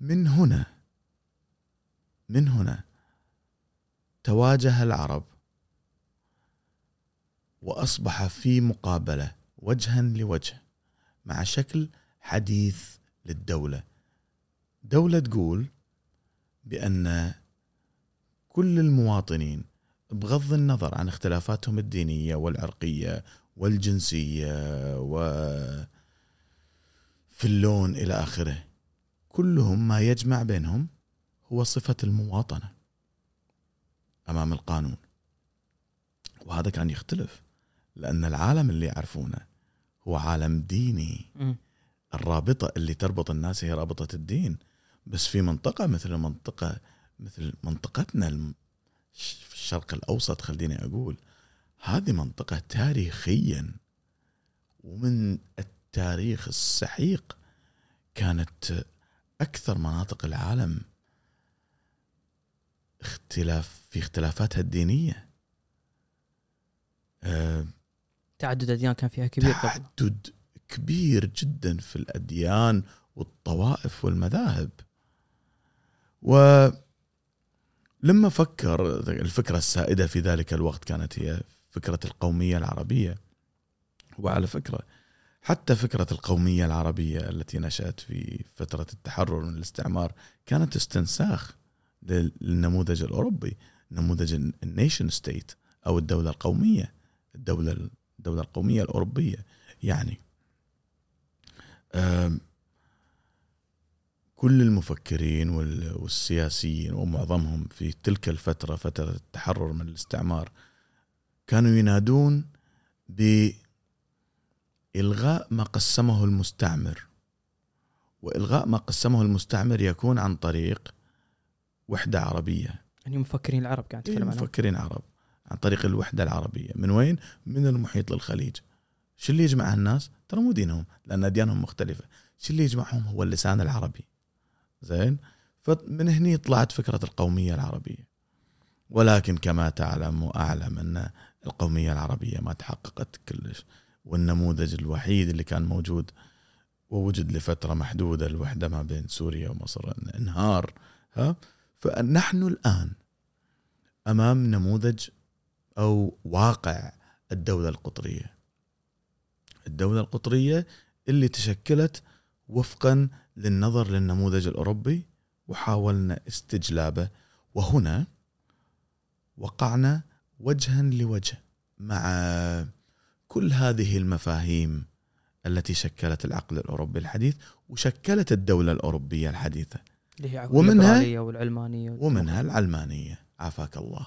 من هنا من هنا تواجه العرب وأصبح في مقابلة وجها لوجه مع شكل حديث للدولة. دولة تقول بأن كل المواطنين بغض النظر عن اختلافاتهم الدينية والعرقية والجنسية و في اللون إلى آخره كلهم ما يجمع بينهم هو صفة المواطنة أمام القانون. وهذا كان يختلف لأن العالم اللي يعرفونه هو عالم ديني. الرابطة اللي تربط الناس هي رابطة الدين. بس في منطقة مثل المنطقة مثل منطقتنا في الشرق الأوسط خليني أقول هذه منطقة تاريخيا ومن التاريخ السحيق كانت أكثر مناطق العالم اختلاف في اختلافاتها الدينية. أه تعدد الأديان كان فيها كبير تعدد كبير جدا في الأديان والطوائف والمذاهب. و لما فكر الفكرة السائدة في ذلك الوقت كانت هي فكرة القومية العربية. وعلى فكرة حتى فكرة القومية العربية التي نشأت في فترة التحرر من الاستعمار كانت استنساخ للنموذج الأوروبي نموذج ال nation state أو الدولة القومية الدولة الدولة القومية الأوروبية. يعني كل المفكرين وال- والسياسيين ومعظمهم في تلك الفترة فترة التحرر من الاستعمار كانوا ينادون بإلغاء ما قسمه المستعمر. وإلغاء ما قسمه المستعمر يكون عن طريق وحدة عربية. يعني مفكرين العرب قاعد إيه، نتكلم عنهم مفكرين عرب عن طريق الوحدة العربية. من وين؟ من المحيط للخليج. شو اللي يجمع الناس؟ ترى مو دينهم لأن أديانهم مختلفة. شو اللي يجمعهم؟ هو اللسان العربي. زين؟ فمن هني طلعت فكرة القومية العربية. ولكن كما تعلم وأعلم أن القومية العربية ما تحققت كلش. والنموذج الوحيد اللي كان موجود ووجد لفترة محدودة الوحدة ما بين سوريا ومصر إنهار ها فنحن الآن أمام نموذج أو واقع الدولة القطرية. الدولة القطرية اللي تشكلت وفقا للنظر للنموذج الأوروبي وحاولنا استجلابه وهنا وقعنا وجها لوجه مع كل هذه المفاهيم التي شكلت العقل الأوروبي الحديث وشكلت الدولة الأوروبية الحديثة. اللي هي ومنها- والعلمانية ومنها العلمانية. عافاك الله.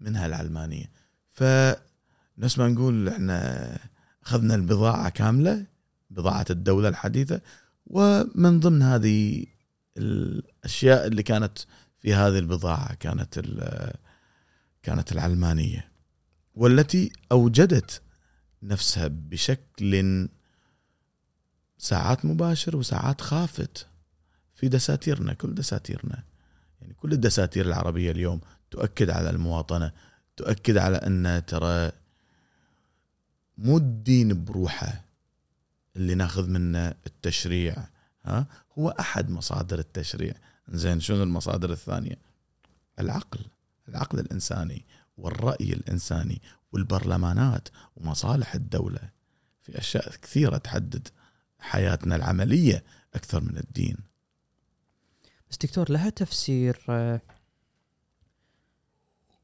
منها العلمانية. ف نفس ما نقول إحنا أخذنا البضاعة كاملة بضاعة الدولة الحديثة ومن ضمن هذه الأشياء اللي كانت في هذه البضاعة كانت كانت العلمانية والتي أوجدت نفسها بشكل ساعات مباشر وساعات خافت. في دساتيرنا كل دساتيرنا يعني كل الدساتير العربية اليوم تؤكد على المواطنة تؤكد على أن ترى مو الدين بروحه اللي ناخذ منه التشريع ها؟ هو أحد مصادر التشريع. زين شنو المصادر الثانية؟ العقل العقل الإنساني والرأي الإنساني والبرلمانات ومصالح الدولة في أشياء كثيرة تحدد حياتنا العملية أكثر من الدين. بس دكتور لها تفسير آه،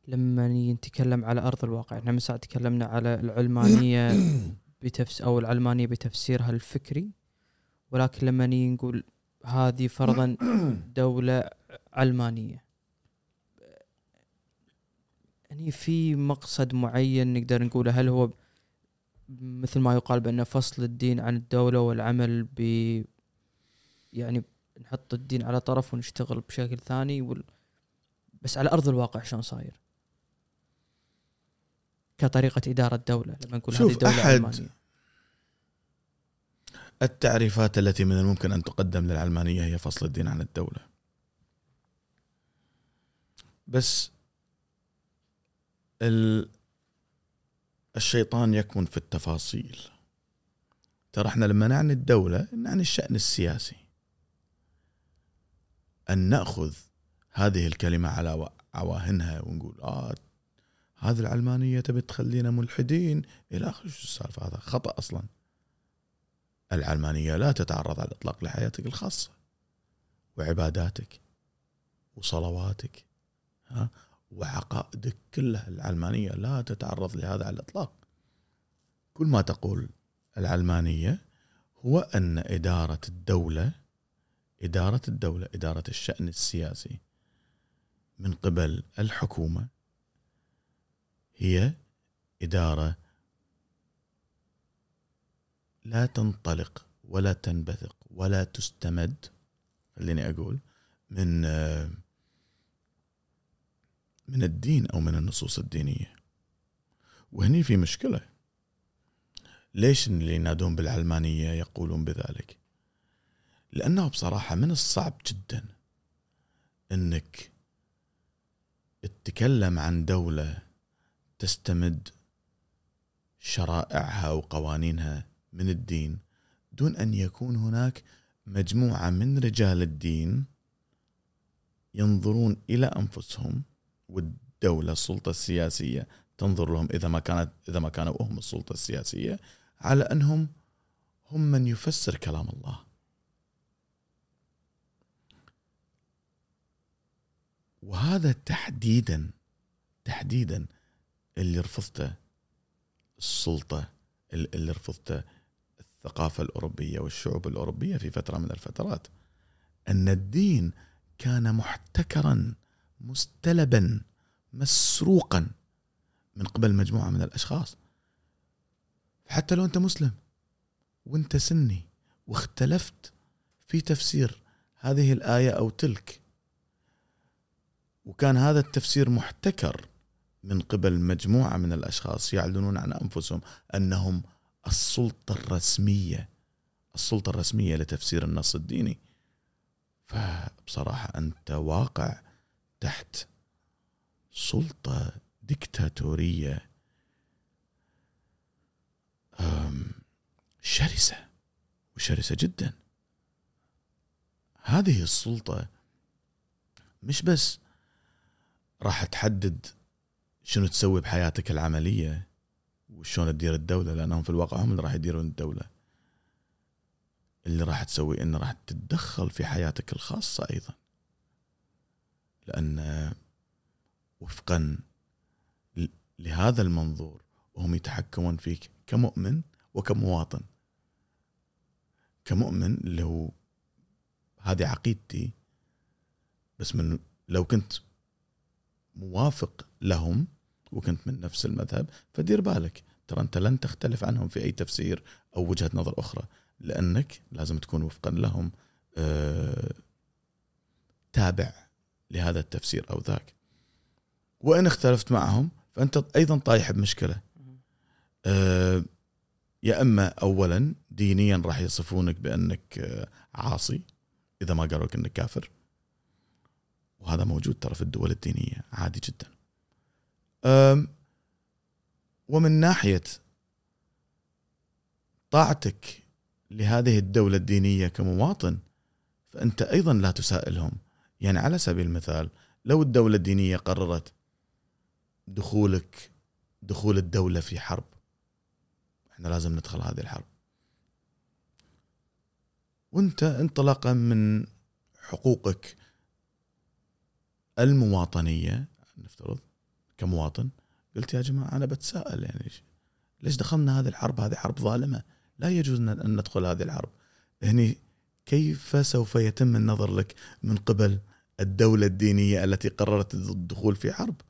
لما نتكلم على أرض الواقع إحنا من ساعة تكلمنا على العلمانية بتفس أو العلمانية بتفسيرها الفكري ولكن لما نقول هذه فرضا دولة علمانية يعني في مقصد معين نقدر نقوله هل هو مثل ما يقال بأن فصل الدين عن الدولة والعمل ب يعني نحط الدين على طرف ونشتغل بشكل ثاني وال... بس على أرض الواقع شلون صاير؟ كطريقة إدارة دوله لما نقول شوف، هذه دولة أحد علمانية التعريفات التي من الممكن أن تقدم للعلمانية هي فصل الدين عن الدولة. بس الشيطان يكمن في التفاصيل. ترى إحنا لما نعني الدولة نعني الشأن السياسي. أن نأخذ هذه الكلمة على عواهنها ونقول آه هذه العلمانية تبي تخلينا ملحدين إلى اخره شو السالفة هذا خطأ أصلا. العلمانية لا تتعرض على الإطلاق لحياتك الخاصة وعباداتك وصلواتك ها وعقائدك كلها العلمانية لا تتعرض لهذا على الإطلاق. كل ما تقول العلمانية هو أن إدارة الدولة إدارة الدولة إدارة الشأن السياسي من قبل الحكومة هي إدارة لا تنطلق ولا تنبثق ولا تستمد خليني أقول من آه، من الدين أو من النصوص الدينية. وهني في مشكلة. ليش اللي ينادون بالعلمانية يقولون بذلك؟ لأنه بصراحة من الصعب جدا إنك تتكلم عن دولة تستمد شرائعها وقوانينها من الدين دون أن يكون هناك مجموعة من رجال الدين ينظرون إلى أنفسهم والدولة السلطة السياسية تنظر لهم إذا ما كانت إذا ما كانوا هم السلطة السياسية على أنهم هم من يفسر كلام الله. وهذا تحديدا تحديدا اللي رفضته السلطة ال- اللي رفضته الثقافة الأوروبية والشعوب الأوروبية في فترة من الفترات أن الدين كان محتكرا مستلبا مسروقا من قبل مجموعة من الأشخاص. حتى لو أنت مسلم وأنت سني واختلفت في تفسير هذه الآية أو تلك وكان هذا التفسير محتكر من قبل مجموعة من الأشخاص يعلنون عن أنفسهم أنهم السلطة الرسمية السلطة الرسمية لتفسير النص الديني. فبصراحة أنت واقع. تحت سلطة ديكتاتورية شرسة وشرسة جدا. هذه السلطة مش بس راح تحدد شنو تسوي بحياتك العملية وشلون تدير الدولة لأنهم في الواقع هم اللي راح يديرون الدولة. اللي راح تسوي انه راح تتدخل في حياتك الخاصة أيضا. لأن وفقا لهذا المنظور وهم يتحكمون فيك كمؤمن وكمواطن. كمؤمن اللي هو هذه عقيدتي بس من لو كنت موافق لهم وكنت من نفس المذهب فدير بالك. ترى أنت لن تختلف عنهم في أي تفسير أو وجهة نظر أخرى لأنك لازم تكون وفقا لهم. آه، تابع. لهذا التفسير أو ذاك. وإن اختلفت معهم فأنت أيضا طايح بمشكلة. آه، يا إما اولا دينيا راح يصفونك بأنك آه، عاصي إذا ما قالوا لك إنك كافر. وهذا موجود ترى في الدول الدينية عادي جدا. ومن ناحية طاعتك لهذه الدولة الدينية كمواطن فأنت أيضا لا تسائلهم. يعني على سبيل المثال لو الدولة الدينية قررت دخولك دخول الدولة في حرب إحنا لازم ندخل هذه الحرب. وأنت انطلاقا من حقوقك المواطنية نفترض كمواطن قلت يا جماعة أنا بتساءل يعني ليش- دخلنا هذه الحرب؟ هذه حرب ظالمة. لا يجوز أن ندخل هذه الحرب. هني كيف سوف يتم النظر لك من قبل الدولة الدينية التي قررت الدخول في حرب.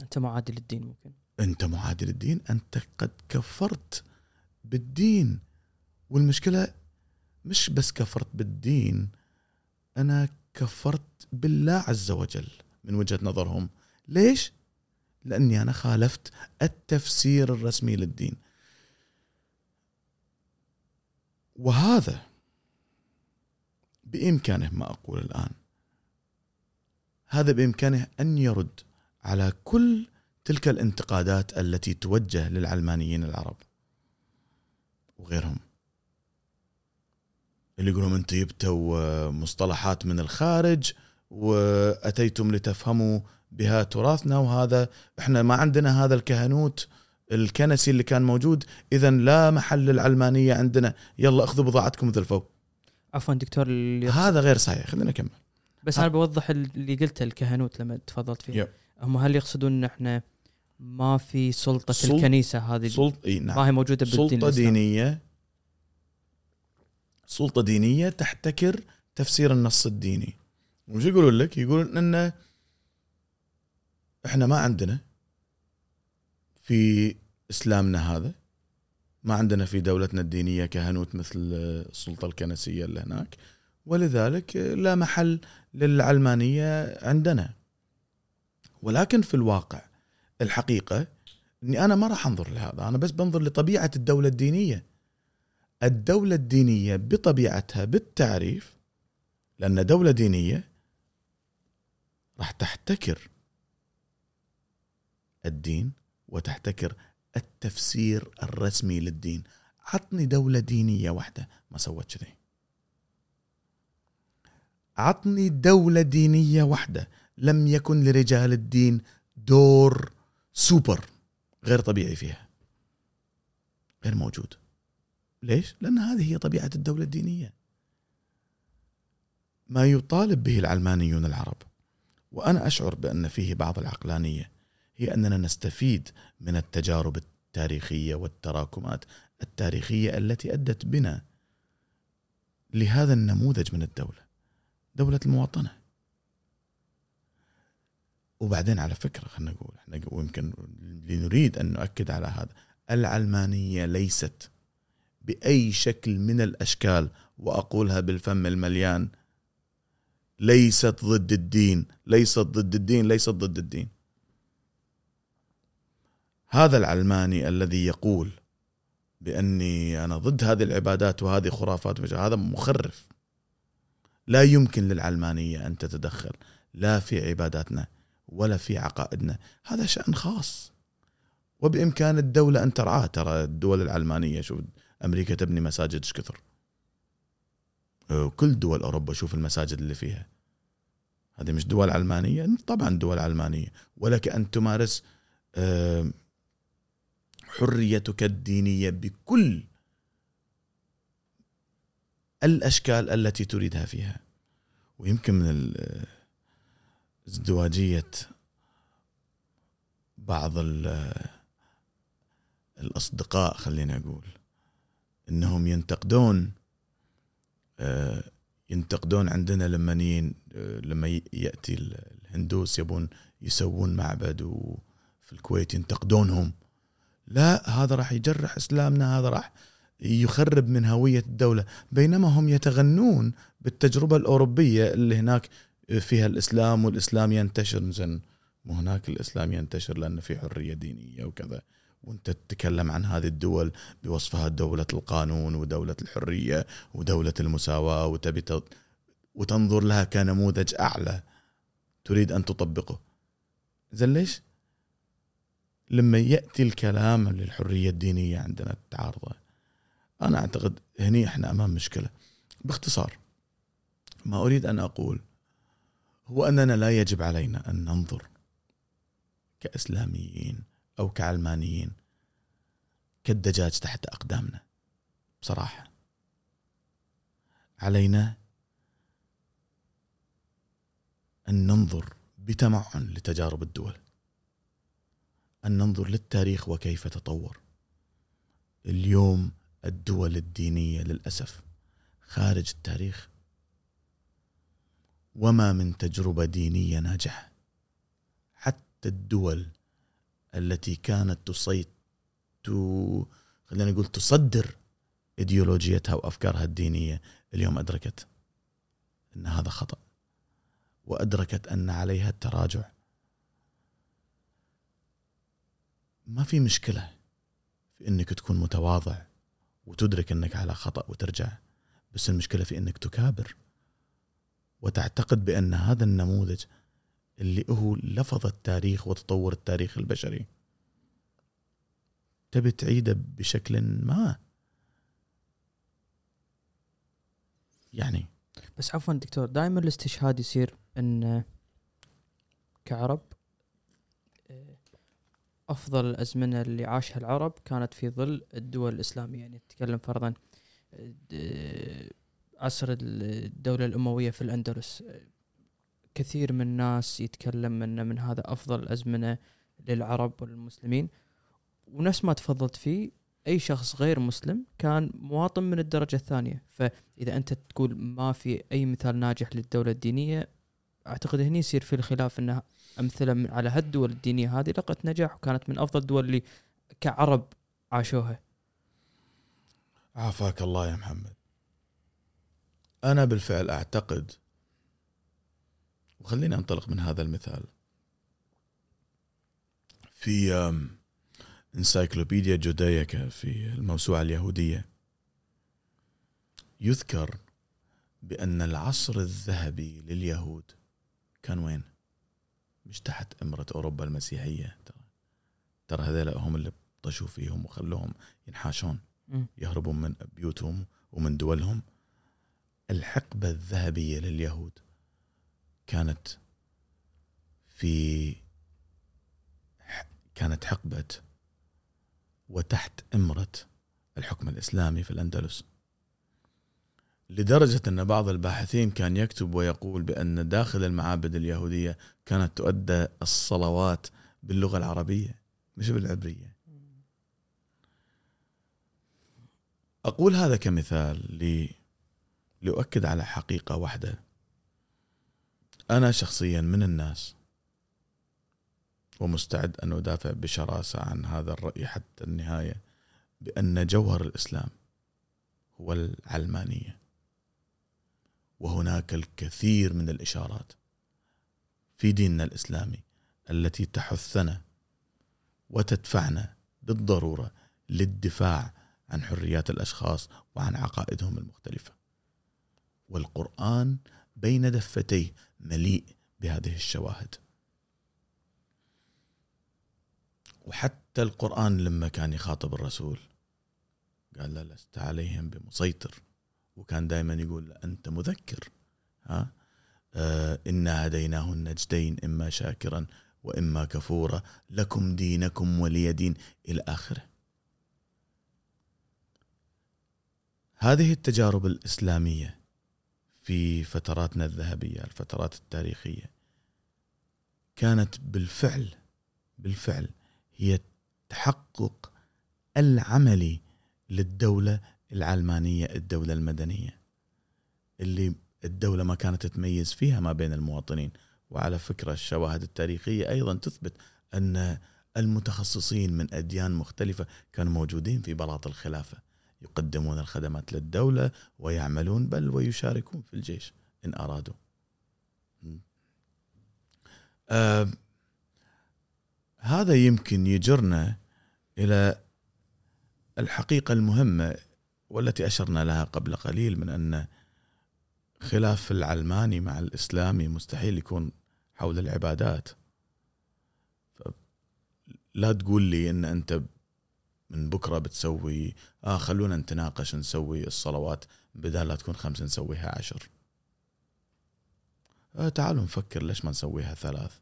أنت معادي للدين ممكن. أنت معادي للدين أنت قد كفرت بالدين. والمشكلة مش بس كفرت بالدين أنا كفرت بالله عز وجل من وجهة نظرهم. ليش؟ لأني أنا خالفت التفسير الرسمي للدين. وهذا بإمكانه ما أقول الآن. هذا بإمكانه أن يرد على كل تلك الانتقادات التي توجه للعلمانيين العرب وغيرهم. اللي يقولون أنتم جبتوا مصطلحات من الخارج وأتيتم لتفهموا بها تراثنا وهذا إحنا ما عندنا هذا الكهنوت الكنسي اللي كان موجود اذا لا محل للعلمانية عندنا. يلا أخذوا بضاعتكم مثل فوق عفوا دكتور هذا غير صحيح. خلينا نكمل. بس. أنا بوضح اللي قلته الكهنوت لما تفضلت فيه يب. هم هل يقصدون إن إحنا ما في سلطة سلط- الكنيسة هذه سلط إي نعم ما هي موجودة بالدين سلطة الإسلامي. دينية سلطة دينية تحتكر تفسير النص الديني وش يقولون لك يقولون إن إحنا ما عندنا في إسلامنا هذا ما عندنا في دولتنا الدينية كهنوت مثل السلطة الكنسية اللي هناك ولذلك لا محل للعلمانية عندنا. ولكن في الواقع الحقيقة إني أنا ما راح أنظر لهذا أنا بس بنظر لطبيعة الدولة الدينية. الدولة الدينية بطبيعتها بالتعريف لأن دولة دينية راح تحتكر الدين وتحتكر التفسير الرسمي للدين. عطني دولة دينية واحدة. ما سوت كذي عطني دولة دينية واحدة لم يكن لرجال الدين دور سوبر غير طبيعي فيها. غير موجود. ليش؟ لأن هذه هي طبيعة الدولة الدينية. ما يطالب به العلمانيون العرب وأنا أشعر بأن فيه بعض العقلانية هي أننا نستفيد من التجارب التاريخية والتراكمات التاريخية التي أدت بنا لهذا النموذج من الدولة. دولة المواطنة. وبعدين على فكرة خلينا نقول إحنا ويمكن لنريد أن نؤكد على هذا العلمانية ليست بأي شكل من الأشكال وأقولها بالفم المليان ليست ضد الدين ليست ضد الدين ليست ضد الدين. هذا العلماني الذي يقول بأني أنا ضد هذه العبادات وهذه خرافات هذا مخرف. لا يمكن للعلمانية أن تتدخل لا في عباداتنا ولا في عقائدنا. هذا شأن خاص. وبإمكان الدولة أن ترعاه. ترى الدول العلمانية شوف أمريكا تبني مساجد إيش كثر؟ كل دول أوروبا شوف المساجد اللي فيها. هذه مش دول علمانية؟ طبعا دول علمانية. ولك أن تمارس حريتك الدينية بكل الأشكال التي تريدها فيها. ويمكن من ازدواجية بعض الأصدقاء خلينا أقول إنهم ينتقدون آه، ينتقدون عندنا لما لما يأتي الهندوس يبون يسوون معبد وفي الكويت ينتقدونهم. لا هذا راح يجرح إسلامنا هذا راح يخرب من هوية الدولة. بينما هم يتغنون بالتجربة الأوروبية اللي هناك فيها الإسلام والإسلام ينتشر زين. مو هناك الإسلام ينتشر لأن في حرية دينية وكذا. وأنت تتكلم عن هذه الدول بوصفها دولة القانون ودولة الحرية ودولة المساواة وتبي وتنظر لها كنموذج أعلى تريد أن تطبقه. زين ليش؟ لما يأتي الكلام للحرية الدينية عندنا التعارضة. أنا أعتقد هني إحنا أمام مشكلة. باختصار ما أريد أن أقول هو أننا لا يجب علينا أن ننظر كإسلاميين أو كعلمانيين كالدجاج تحت أقدامنا. بصراحة علينا أن ننظر بتمعن لتجارب الدول أن ننظر للتاريخ وكيف تطور. اليوم الدول الدينية للأسف. خارج التاريخ. وما من تجربة دينية ناجحة. حتى الدول التي كانت تصيت خلينا نقول تصدر إيديولوجيتها وأفكارها الدينية اليوم أدركت أن هذا خطأ. وأدركت أن عليها التراجع. ما في مشكلة في إنك تكون متواضع. وتدرك إنك على خطأ وترجع. بس المشكلة في إنك تكابر وتعتقد بأن هذا النموذج اللي هو لفظ التاريخ وتطور التاريخ البشري. تبي تعيده بشكل ما. يعني بس عفوا دكتور دائما الاستشهاد يصير إن كعرب أفضل الأزمنة اللي عاشها العرب كانت في ظل الدول الإسلامية. يعني نتكلم فرضا عصر الدولة الأموية في الأندلس. كثير من الناس يتكلم انه من هذا أفضل الأزمنة للعرب والمسلمين. ونفس ما تفضلت فيه أي شخص غير مسلم كان مواطن من الدرجة الثانية. فإذا أنت تقول ما في أي مثال ناجح للدولة الدينية أعتقد هني يصير في الخلاف إنه أمثلة على هالدول الدينية هذه لقت نجاح وكانت من أفضل الدول اللي كعرب عاشوها. عافاك الله يا محمد. أنا بالفعل أعتقد وخليني أنطلق من هذا المثال. في إنسايكلوبيديا جودايكا في الموسوعة اليهودية يذكر بأن العصر الذهبي لليهود كان وين؟ مش تحت إمرة أوروبا المسيحية. ترى ترى هذول هم اللي طشوا فيهم وخلوهم ينحاشون يهربون من بيوتهم ومن دولهم. الحقبة الذهبية لليهود كانت في كانت حقبة وتحت إمرة الحكم الإسلامي في الأندلس. لدرجة أن بعض الباحثين كان يكتب ويقول بأن داخل المعابد اليهودية كانت تؤدى الصلوات باللغة العربية مش بالعبرية. أقول هذا كمثال ل لأؤكد على حقيقة واحدة. أنا شخصيا من الناس ومستعد أن أدافع بشراسة عن هذا الرأي حتى النهاية بأن جوهر الإسلام هو العلمانية. وهناك الكثير من الإشارات في ديننا الإسلامي التي تحثنا وتدفعنا بالضرورة للدفاع عن حريات الأشخاص وعن عقائدهم المختلفة. والقرآن بين دفتيه مليء بهذه الشواهد. وحتى القرآن لما كان يخاطب الرسول قال لا لست عليهم بمسيطر. وكان دائما يقول أنت مذكر ها؟ آه إنا هديناه النجدين إما شاكرا وإما كفورا لكم دينكم ولي دين إلى آخره. هذه التجارب الإسلامية في فتراتنا الذهبية الفترات التاريخية كانت بالفعل بالفعل هي التحقق العملي للدولة العلمانية الدولة المدنية اللي الدولة ما كانت تميز فيها ما بين المواطنين. وعلى فكرة الشواهد التاريخية أيضا تثبت أن المتخصصين من أديان مختلفة كانوا موجودين في بلاط الخلافة يقدمون الخدمات للدولة ويعملون بل ويشاركون في الجيش إن أرادوا. آه هذا يمكن يجرنا إلى الحقيقة المهمة والتي أشرنا لها قبل قليل من أن خلاف العلماني مع الإسلامي مستحيل يكون حول العبادات. لا تقول لي إن أنت من بكرة بتسوي آه خلونا نتناقش نسوي الصلوات بدال لا تكون خمس نسويها عشر. آه تعالوا نفكر ليش ما نسويها ثلاث.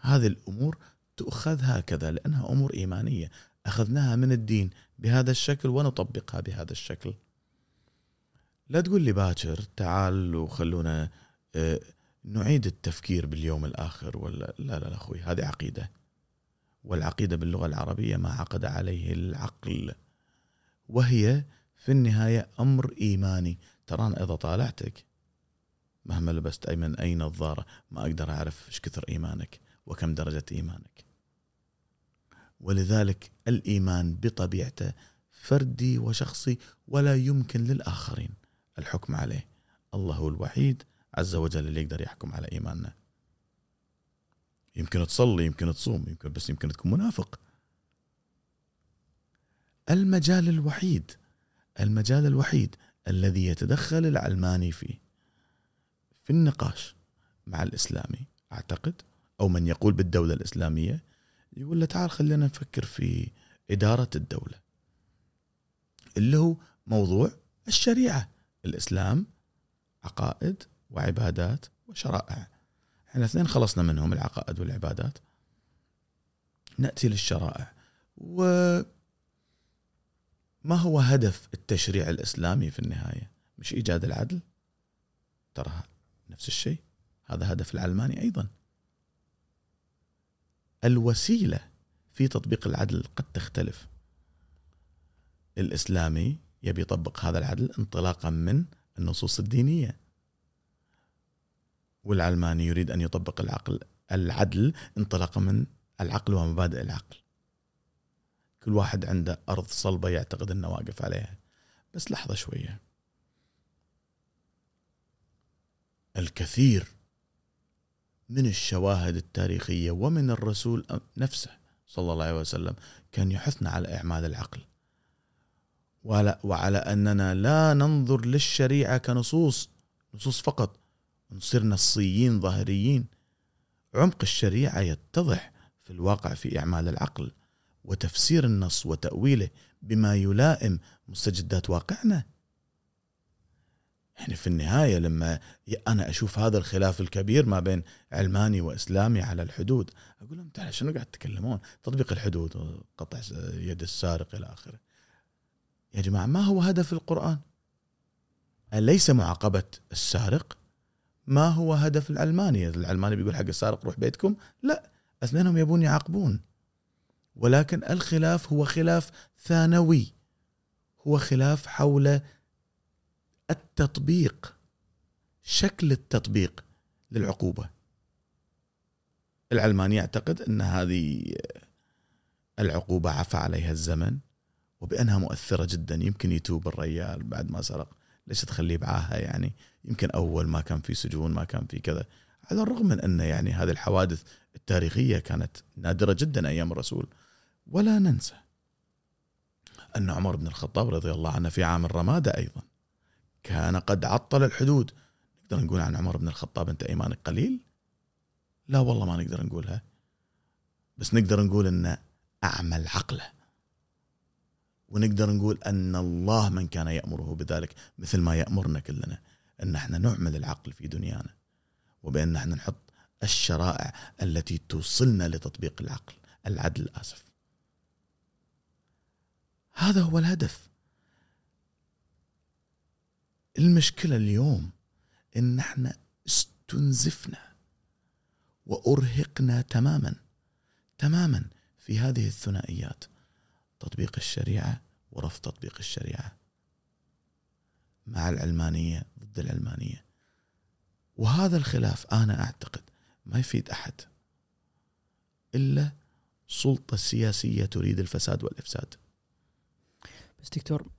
هذه الأمور تؤخذ هكذا لأنها أمور إيمانية. أخذناها من الدين. بهذا الشكل ونطبقها بهذا الشكل. لا تقول لي باكر تعال وخلونا آه، نعيد التفكير باليوم الآخر ولا لا لا, لا أخوي هذه عقيدة. والعقيدة باللغة العربية ما عقد عليه العقل. وهي في النهاية أمر إيماني. ترى إذا طالعتك مهما لبست اي من اي نظاره ما أقدر أعرف إيش كثر إيمانك وكم درجة إيمانك. ولذلك الإيمان بطبيعته فردي وشخصي ولا يمكن للآخرين الحكم عليه. الله هو الوحيد عز وجل اللي يقدر يحكم على إيماننا. يمكن تصلي يمكن تصوم يمكن بس يمكن تكون منافق. المجال الوحيد المجال الوحيد الذي يتدخل العلماني فيه في النقاش مع الإسلامي أعتقد أو من يقول بالدولة الإسلامية يقول له تعال خلينا نفكر في إدارة الدولة اللي هو موضوع الشريعة الإسلام عقائد وعبادات وشرائع إحنا اثنين خلصنا منهم العقائد والعبادات نأتي للشرائع و ما هو هدف التشريع الإسلامي في النهاية؟ مش إيجاد العدل؟ ترى نفس الشيء هذا هدف العلماني أيضا. الوسيلة في تطبيق العدل قد تختلف. الإسلامي يبي يطبق هذا العدل انطلاقا من النصوص الدينية. والعلماني يريد أن يطبق العقل العدل انطلاقا من العقل ومبادئ العقل. كل واحد عنده أرض صلبة يعتقد أنه واقف عليها. بس لحظة شوية. الكثير من الشواهد التاريخية ومن الرسول نفسه صلى الله عليه وسلم كان يحثنا على اعمال العقل. وعلى, أننا لا ننظر للشريعة كنصوص نصوص فقط. نصير نصيين ظاهريين. عمق الشريعة يتضح في الواقع في إعمال العقل وتفسير النص وتأويله بما يلائم مستجدات واقعنا. يعني في النهاية لما أنا أشوف هذا الخلاف الكبير ما بين علماني وإسلامي على الحدود أقول لهم تعال شنو قاعد تتكلمون؟ تطبيق الحدود قطع يد السارق إلى آخره. يا جماعة ما هو هدف القرآن؟ أليس معاقبة السارق ما هو هدف العلماني العلماني بيقول حق السارق روح بيتكم لا اثنينهم يبون يعاقبون ولكن الخلاف هو خلاف ثانوي هو خلاف حول التطبيق شكل التطبيق للعقوبة. العلماني يعتقد أن هذه العقوبة عفى عليها الزمن وبأنها مؤثرة جدا. يمكن يتوب الريال بعد ما سرق. ليش تخليه بعاهة يعني؟ يمكن أول ما كان في سجون ما كان في كذا. على الرغم من أن يعني هذه الحوادث التاريخية كانت نادرة جدا أيام الرسول. ولا ننسى أن عمر بن الخطاب رضي الله عنه في عام الرمادة أيضا كان قد عطل الحدود. نقدر نقول عن عمر بن الخطاب أنت إيمانك قليل؟ لا والله ما نقدر نقولها. بس نقدر نقول انه أعمل عقله. ونقدر نقول أن الله من كان يأمره بذلك مثل ما يأمرنا كلنا إن إحنا نعمل العقل في دنيانا وبإن إحنا نحط الشرائع التي توصلنا لتطبيق العقل العدل آسف. هذا هو الهدف. المشكلة اليوم إن إحنا استنزفنا وأرهقنا تماما تماما في هذه الثنائيات تطبيق الشريعة ورفض تطبيق الشريعة مع العلمانية ضد العلمانية. وهذا الخلاف أنا أعتقد ما يفيد أحد إلا سلطة سياسية تريد الفساد والإفساد. بس دكتور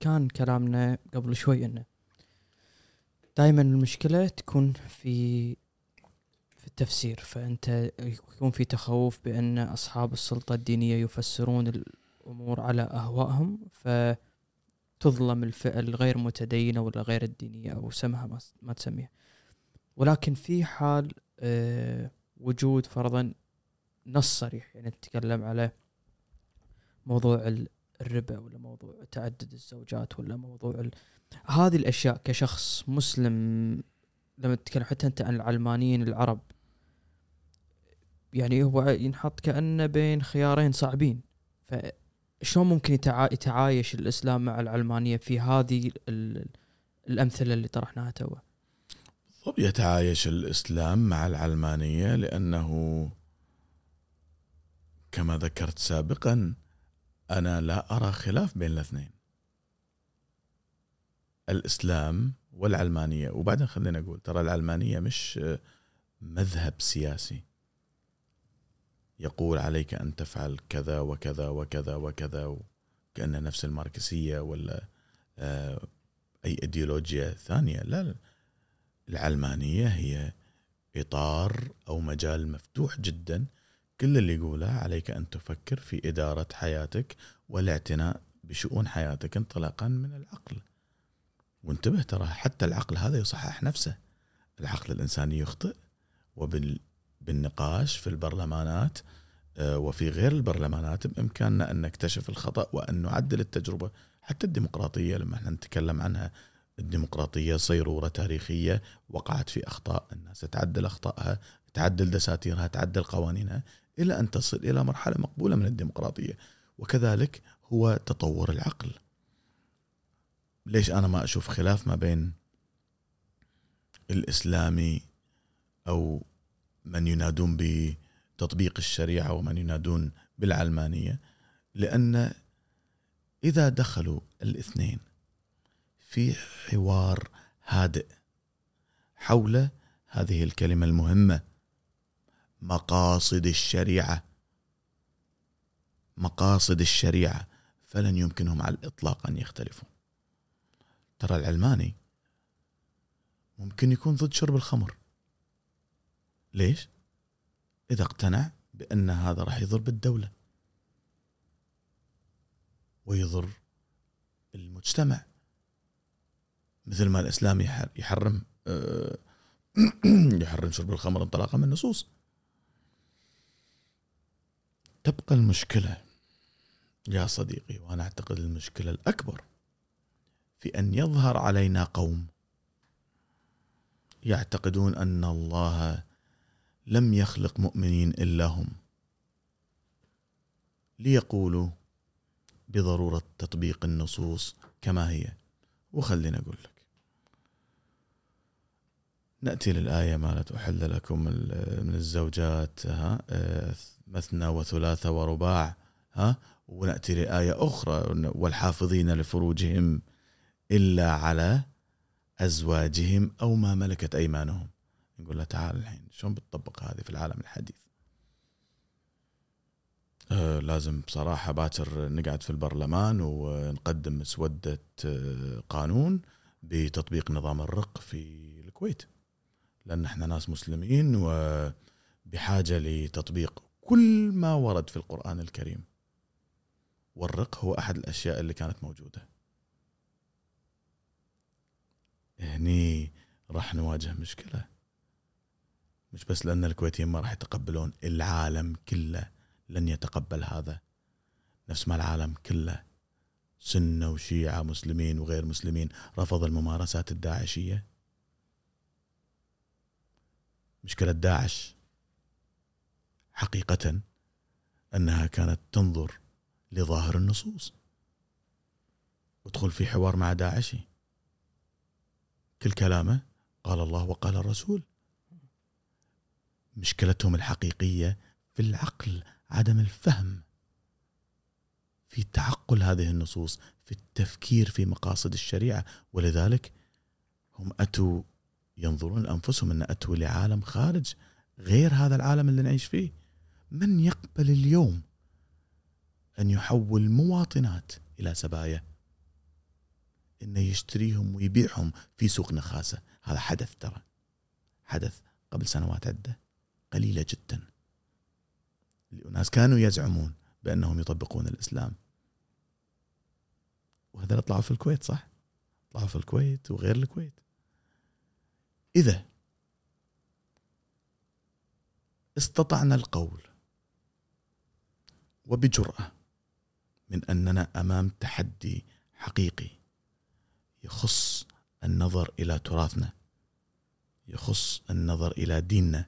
كان كلامنا قبل شوي إنه دائما المشكلة تكون في في التفسير فأنت يكون في تخوف بأن أصحاب السلطة الدينية يفسرون الأمور على أهوائهم فتظلم الفئه الغير متدينة ولا غير الدينية أو سمها ما تسميها. ولكن في حال آه، وجود فرضا نص صريح يعني نتكلم على موضوع الربا ولا موضوع تعدد الزوجات ولا موضوع ال... هذه الأشياء كشخص مسلم لما تتكلم حتى أنت عن العلمانيين العرب يعني هو ينحط كأنه بين خيارين صعبين. فشلون ممكن يتعايش الإسلام مع العلمانية في هذه الأمثلة اللي طرحناها توه؟ طب يتعايش الإسلام مع العلمانية لأنه كما ذكرت سابقا أنا لا أرى خلاف بين الاثنين. الإسلام والعلمانية وبعدين خلينا نقول ترى العلمانية مش مذهب سياسي. يقول عليك أن تفعل كذا وكذا وكذا وكذا كانه نفس الماركسية ولا آه، أي إيديولوجيا ثانية. لا, العلمانية هي إطار أو مجال مفتوح جدا كل اللي يقوله عليك أن تفكر في إدارة حياتك والاعتناء بشؤون حياتك انطلاقا من العقل. وانتبه ترى حتى العقل هذا يصحح نفسه. العقل الإنساني يخطئ وبالنقاش في البرلمانات آه، وفي غير البرلمانات بإمكاننا أن نكتشف الخطأ وأن نعدل التجربة. حتى الديمقراطية لما إحنا نتكلم عنها الديمقراطية صيرورة تاريخية وقعت في أخطاء. الناس تعدل أخطائها تعدل دساتيرها تعدل قوانينها إلى أن تصل إلى مرحلة مقبولة من الديمقراطية. وكذلك هو تطور العقل. ليش أنا ما أشوف خلاف ما بين الإسلامي أو من ينادون بتطبيق الشريعة ومن ينادون بالعلمانية؟ لأن إذا دخلوا الاثنين في حوار هادئ حول هذه الكلمة المهمة. مقاصد الشريعة. مقاصد الشريعة. فلن يمكنهم على الإطلاق أن يختلفوا ترى العلماني ممكن يكون ضد شرب الخمر. ليش؟ إذا اقتنع بأن هذا راح يضر بالدولة. ويضر المجتمع. مثل ما الإسلام يحرم آه، يحرم شرب الخمر انطلاقا من النصوص. تبقى المشكلة يا صديقي وأنا أعتقد المشكلة الأكبر في أن يظهر علينا قوم يعتقدون أن الله لم يخلق مؤمنين إلا هم ليقولوا بضرورة تطبيق النصوص كما هي. وخلينا أقول لك نأتي للآية مالت احل لكم من الزوجات ها مثنى وثلاثة ورباع ها؟ ونأتي لايه أخرى والحافظين لفروجهم إلا على أزواجهم أو ما ملكت أيمانهم. نقول له تعال الحين شلون بتطبق هذه في العالم الحديث؟ آه لازم بصراحة باكر نقعد في البرلمان ونقدم مسودة آه قانون بتطبيق نظام الرق في الكويت. لأن إحنا ناس مسلمين وبحاجة لتطبيق كل ما ورد في القرآن الكريم. والرق هو أحد الأشياء اللي كانت موجودة. هني راح نواجه مشكلة. مش بس لأن الكويتيين ما راح يتقبلون العالم كله لن يتقبل هذا. نفس ما العالم كله سنة وشيعة مسلمين وغير مسلمين رفض الممارسات الداعشية. مشكلة داعش. حقيقة أنها كانت تنظر لظاهر النصوص. ودخل في حوار مع داعشي. كل كلامه قال الله وقال الرسول. مشكلتهم الحقيقية في العقل عدم الفهم. في تعقل هذه النصوص في التفكير في مقاصد الشريعة. ولذلك هم أتوا ينظرون لأنفسهم أن أتوا لعالم خارج غير هذا العالم اللي نعيش فيه. من يقبل اليوم أن يحول مواطنات إلى سبايا؟ انه يشتريهم ويبيعهم في سوق نخاسه هذا حدث ترى. حدث قبل سنوات عدة. قليلة جدا. الناس كانوا يزعمون بأنهم يطبقون الإسلام. وهذا طلعوا في الكويت صح؟ طلعوا في الكويت وغير الكويت. إذا استطعنا القول وبجرأة من أننا أمام تحدي حقيقي. يخص النظر إلى تراثنا. يخص النظر إلى ديننا.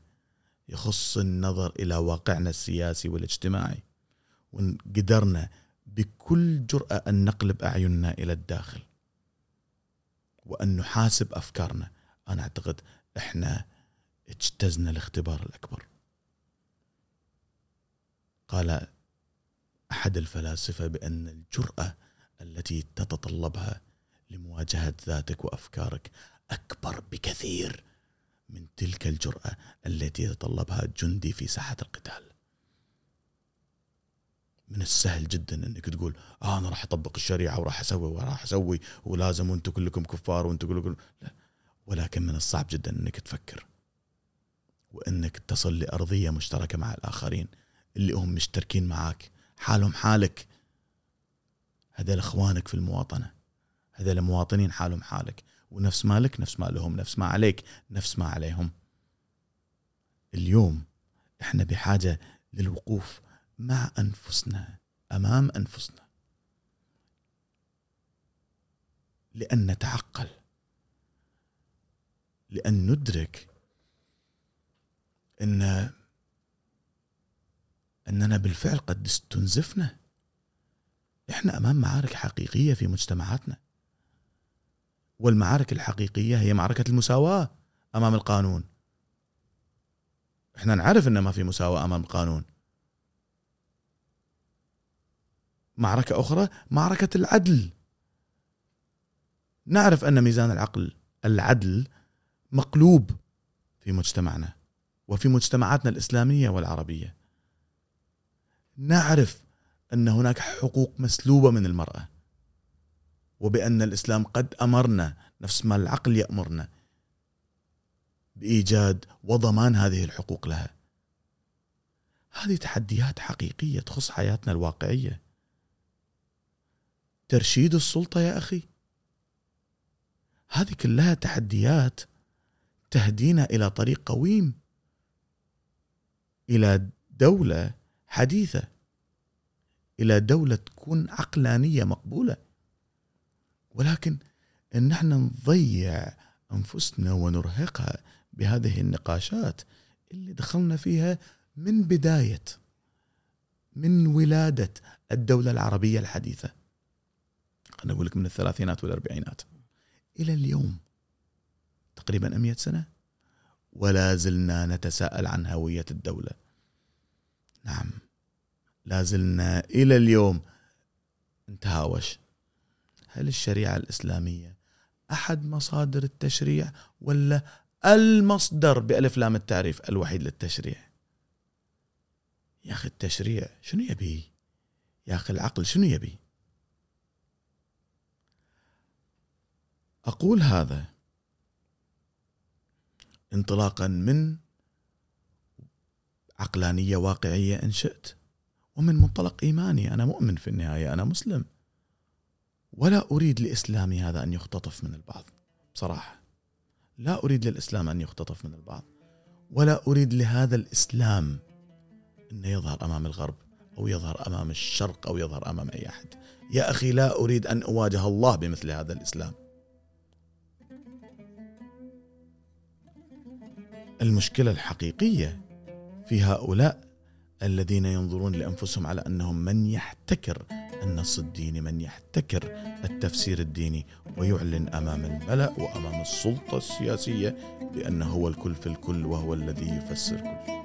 يخص النظر إلى واقعنا السياسي والاجتماعي. وان قدرنا بكل جرأة أن نقلب أعيننا إلى الداخل. وأن نحاسب أفكارنا. أنا أعتقد إحنا اجتزنا الاختبار الأكبر. قال أحد الفلاسفة بأن الجرأة التي تتطلبها لمواجهة ذاتك وأفكارك أكبر بكثير من تلك الجرأة التي يتطلبها جندي في ساحة القتال. من السهل جدا أنك تقول آه أنا راح أطبق الشريعة وراح أسوي وراح أسوي ولازم وأنتم كلكم كفار وأنتم كلكم لا ولكن من الصعب جدا أنك تفكر وأنك تصل لأرضية مشتركة مع الآخرين اللي هم مشتركين معاك حالهم حالك. هذول إخوانك في المواطنة. هذول مواطنين حالهم حالك. ونفس مالك نفس مالهم نفس ما عليك نفس ما عليهم. اليوم إحنا بحاجة للوقوف مع أنفسنا أمام أنفسنا. لأن نتعقل. لأن ندرك أن أننا بالفعل قد استنزفنا. إحنا أمام معارك حقيقية في مجتمعاتنا. والمعارك الحقيقية هي معركة المساواة أمام القانون. إحنا نعرف إن ما في مساواة أمام القانون. معركة أخرى معركة العدل. نعرف أن ميزان العقل العدل مقلوب في مجتمعنا وفي مجتمعاتنا الإسلامية والعربية. نعرف أن هناك حقوق مسلوبة من المرأة وبأن الإسلام قد أمرنا نفس ما العقل يأمرنا بإيجاد وضمان هذه الحقوق لها. هذه تحديات حقيقية تخص حياتنا الواقعية. ترشيد السلطة يا أخي. هذه كلها تحديات تهدينا إلى طريق قويم إلى دولة حديثة إلى دولة تكون عقلانية مقبولة. ولكن إن إحنا نضيع أنفسنا ونرهقها بهذه النقاشات اللي دخلنا فيها من بداية من ولادة الدولة العربية الحديثة. خليني أقول لك من الثلاثينات والاربعينات إلى اليوم تقريبا 100 سنة ولا زلنا نتساءل عن هوية الدولة. نعم. لازلنا إلى اليوم. نتهاوش هل الشريعة الإسلامية أحد مصادر التشريع ولا المصدر بألف لام التعريف الوحيد للتشريع؟ يا أخي التشريع شنو يبي؟ يا أخي العقل شنو يبي؟ أقول هذا انطلاقا من عقلانية واقعية إن شئت. ومن منطلق إيماني أنا مؤمن في النهاية أنا مسلم. ولا أريد لإسلامي هذا أن يختطف من البعض بصراحة. لا أريد للإسلام أن يختطف من البعض. ولا أريد لهذا الإسلام انه يظهر أمام الغرب أو يظهر أمام الشرق أو يظهر أمام أي أحد. يا أخي لا أريد أن أواجه الله بمثل هذا الإسلام. المشكلة الحقيقية في هؤلاء الذين ينظرون لأنفسهم على أنهم من يحتكر النص الديني، من يحتكر التفسير الديني ويعلن أمام الملا وأمام السلطة السياسية بانه هو الكل في الكل وهو الذي يفسر كل شيء.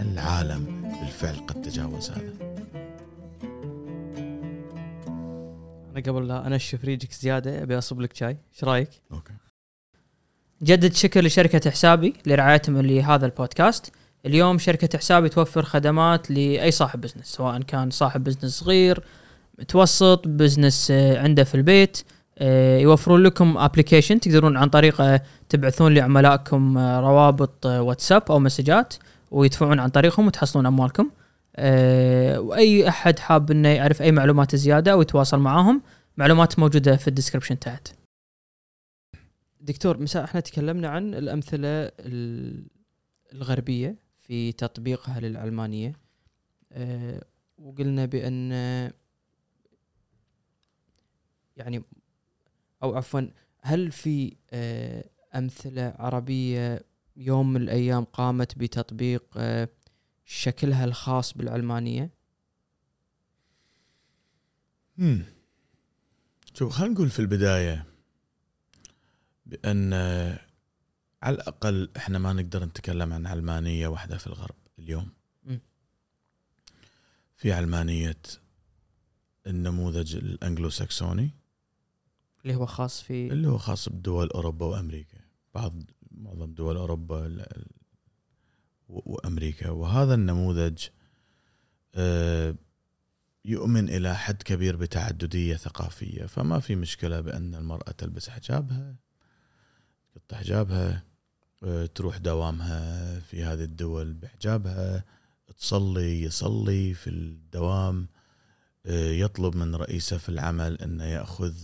العالم بالفعل قد تجاوز هذا. أنا قبل لا أنشف ريجك زيادة أبي أصب لك شاي، إيش رأيك؟ okay. جدد شكر لشركة حسابي لرعايتهم لهذا البودكاست. اليوم شركة حسابي توفر خدمات لأي صاحب business سواء كان صاحب business صغير متوسط business آه، عنده في البيت. آه، يوفرون لكم application تقدرون عن طريقه تبعثون لعملائكم آه، روابط واتساب أو مسجات ويدفعون عن طريقهم وتحصلون أموالكم. وأي أحد حاب إنه يعرف أي معلومات زيادة أو يتواصل معاهم معلومات موجودة في الديسكربشن تحت. دكتور مساء إحنا تكلمنا عن الأمثلة الغربية في تطبيقها للعلمانيه أه وقلنا بأن يعني أو عفوا هل في أه أمثلة عربية يوم من الأيام قامت بتطبيق أه شكلها الخاص بالعلمانيه؟ امم شوف خلينا نقول في البداية بأن على الأقل إحنا ما نقدر نتكلم عن علمانية واحدة في الغرب اليوم. م. في علمانية النموذج الانجلو ساكسوني اللي هو خاص في اللي هو خاص بدول أوروبا وأمريكا. بعض معظم دول أوروبا وأمريكا. وهذا النموذج آه، يؤمن إلى حد كبير بتعددية ثقافية. فما في مشكلة بأن المرأة تلبس حجابها. تحط حجابها آه، تروح دوامها في هذه الدول بحجابها تصلي يصلي في الدوام آه، يطلب من رئيسه في العمل إنه يأخذ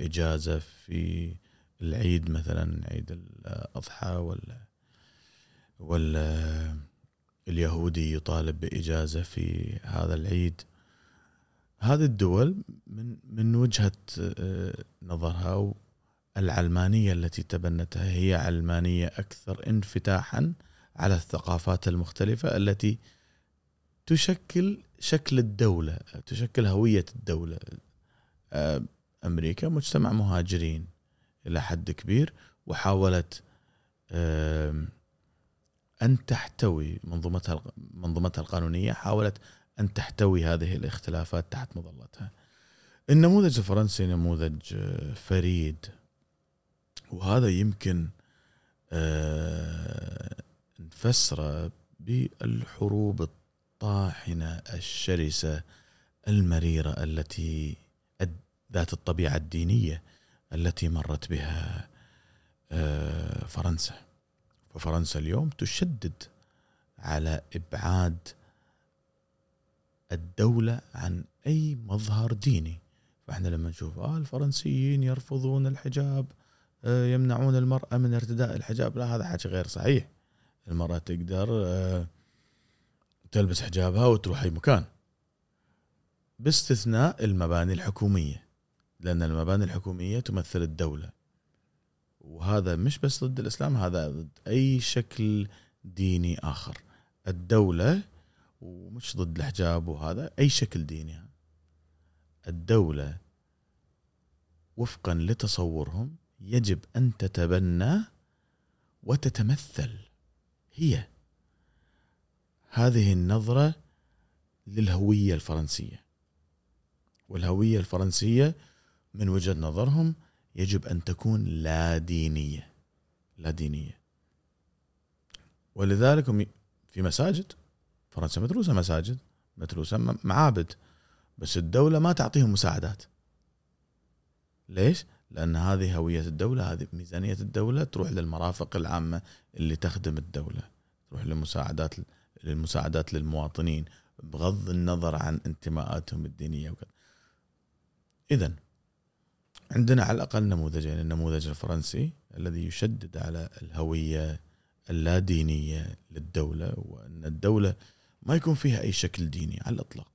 إجازة في العيد مثلا عيد الأضحى ولا ولا اليهودي يطالب بإجازة في هذا العيد. هذه الدول من من وجهة آه، نظرها العلمانية التي تبنتها هي علمانية أكثر انفتاحا على الثقافات المختلفة التي تشكل شكل الدولة تشكل هوية الدولة آه، أمريكا مجتمع مهاجرين إلى حد كبير وحاولت أن تحتوي منظومتها منظومتها القانونية حاولت أن تحتوي هذه الاختلافات تحت مظلتها. النموذج الفرنسي نموذج آه، فريد وهذا يمكن آه، نفسره بالحروب الطاحنة الشرسة المريرة التي ذات الطبيعة الدينية التي مرت بها آه، فرنسا. ففرنسا اليوم تشدد على إبعاد الدولة عن أي مظهر ديني. فإحنا لما نشوف آه الفرنسيين يرفضون الحجاب يمنعون المرأة من ارتداء الحجاب. لا هذا حكي غير صحيح. المرأة تقدر آه، تلبس حجابها وتروح أي مكان باستثناء المباني الحكومية لأن المباني الحكومية تمثل الدولة. وهذا مش بس ضد الإسلام هذا ضد أي شكل ديني آخر. الدولة ومش ضد الحجاب وهذا أي شكل ديني. الدولة وفقا لتصورهم يجب أن تتبنى وتتمثل. هي هذه النظرة للهوية الفرنسية. والهوية الفرنسية من وجهة نظرهم يجب أن تكون لا دينية. لا دينية. ولذلك في مساجد فرنسا مدروسه مساجد مدروسه معابد بس الدولة ما تعطيهم مساعدات. ليش؟ لأن هذه هوية الدولة هذه ميزانية الدولة تروح للمرافق العامة اللي تخدم الدولة تروح للمساعدات للمساعدات للمواطنين بغض النظر عن انتماءاتهم الدينية وكذا. اذا عندنا على الأقل نموذجين النموذج الفرنسي الذي يشدد على الهوية اللادينية للدولة وأن الدولة ما يكون فيها أي شكل ديني على الإطلاق.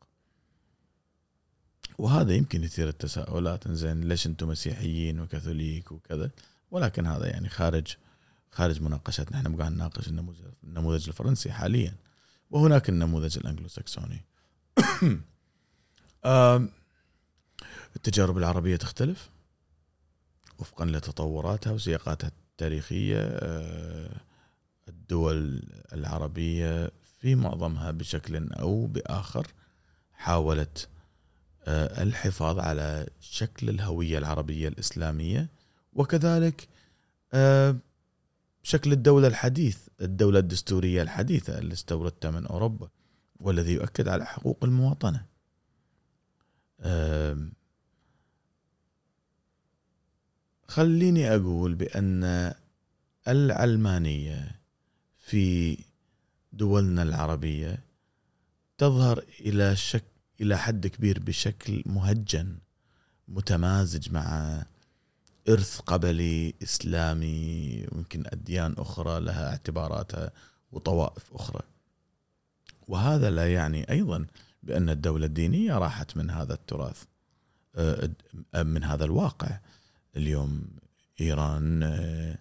وهذا يمكن يثير التساؤلات زين ليش أنتم مسيحيين وكاثوليك وكذا؟ ولكن هذا يعني خارج خارج مناقشتنا. إحنا قاعد نناقش النموذج النموذج الفرنسي حاليا. وهناك النموذج الانجلو ساكسوني التجارب العربية تختلف. وفقا لتطوراتها وسياقاتها التاريخية آه، الدول العربية في معظمها بشكل أو بآخر حاولت الحفاظ على شكل الهوية العربية الإسلامية وكذلك آه، شكل الدولة الحديث الدولة الدستورية الحديثة اللي استوردتها من أوروبا والذي يؤكد على حقوق المواطنة. خليني أقول بأن العلمانية في دولنا العربية تظهر إلى شك إلى حد كبير بشكل مهجن متمازج مع إرث قبلي إسلامي ويمكن أديان أخرى لها اعتباراتها وطوائف أخرى. وهذا لا يعني أيضا بأن الدولة الدينية راحت من هذا التراث آه، من هذا الواقع. اليوم إيران آه،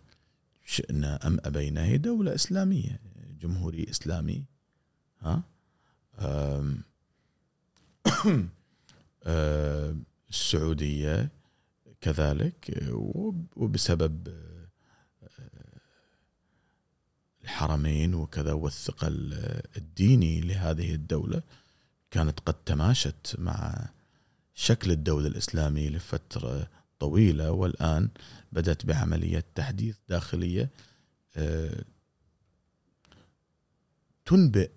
شئنا أم ابينا هي دولة إسلامية جمهوري إسلامي ها السعودية كذلك وبسبب آه، الحرمين وكذا والثقل الديني لهذه الدولة كانت قد تماشت مع شكل الدولة الاسلامي لفترة طويلة والآن بدأت بعمليه تحديث داخلية آه، تنبئ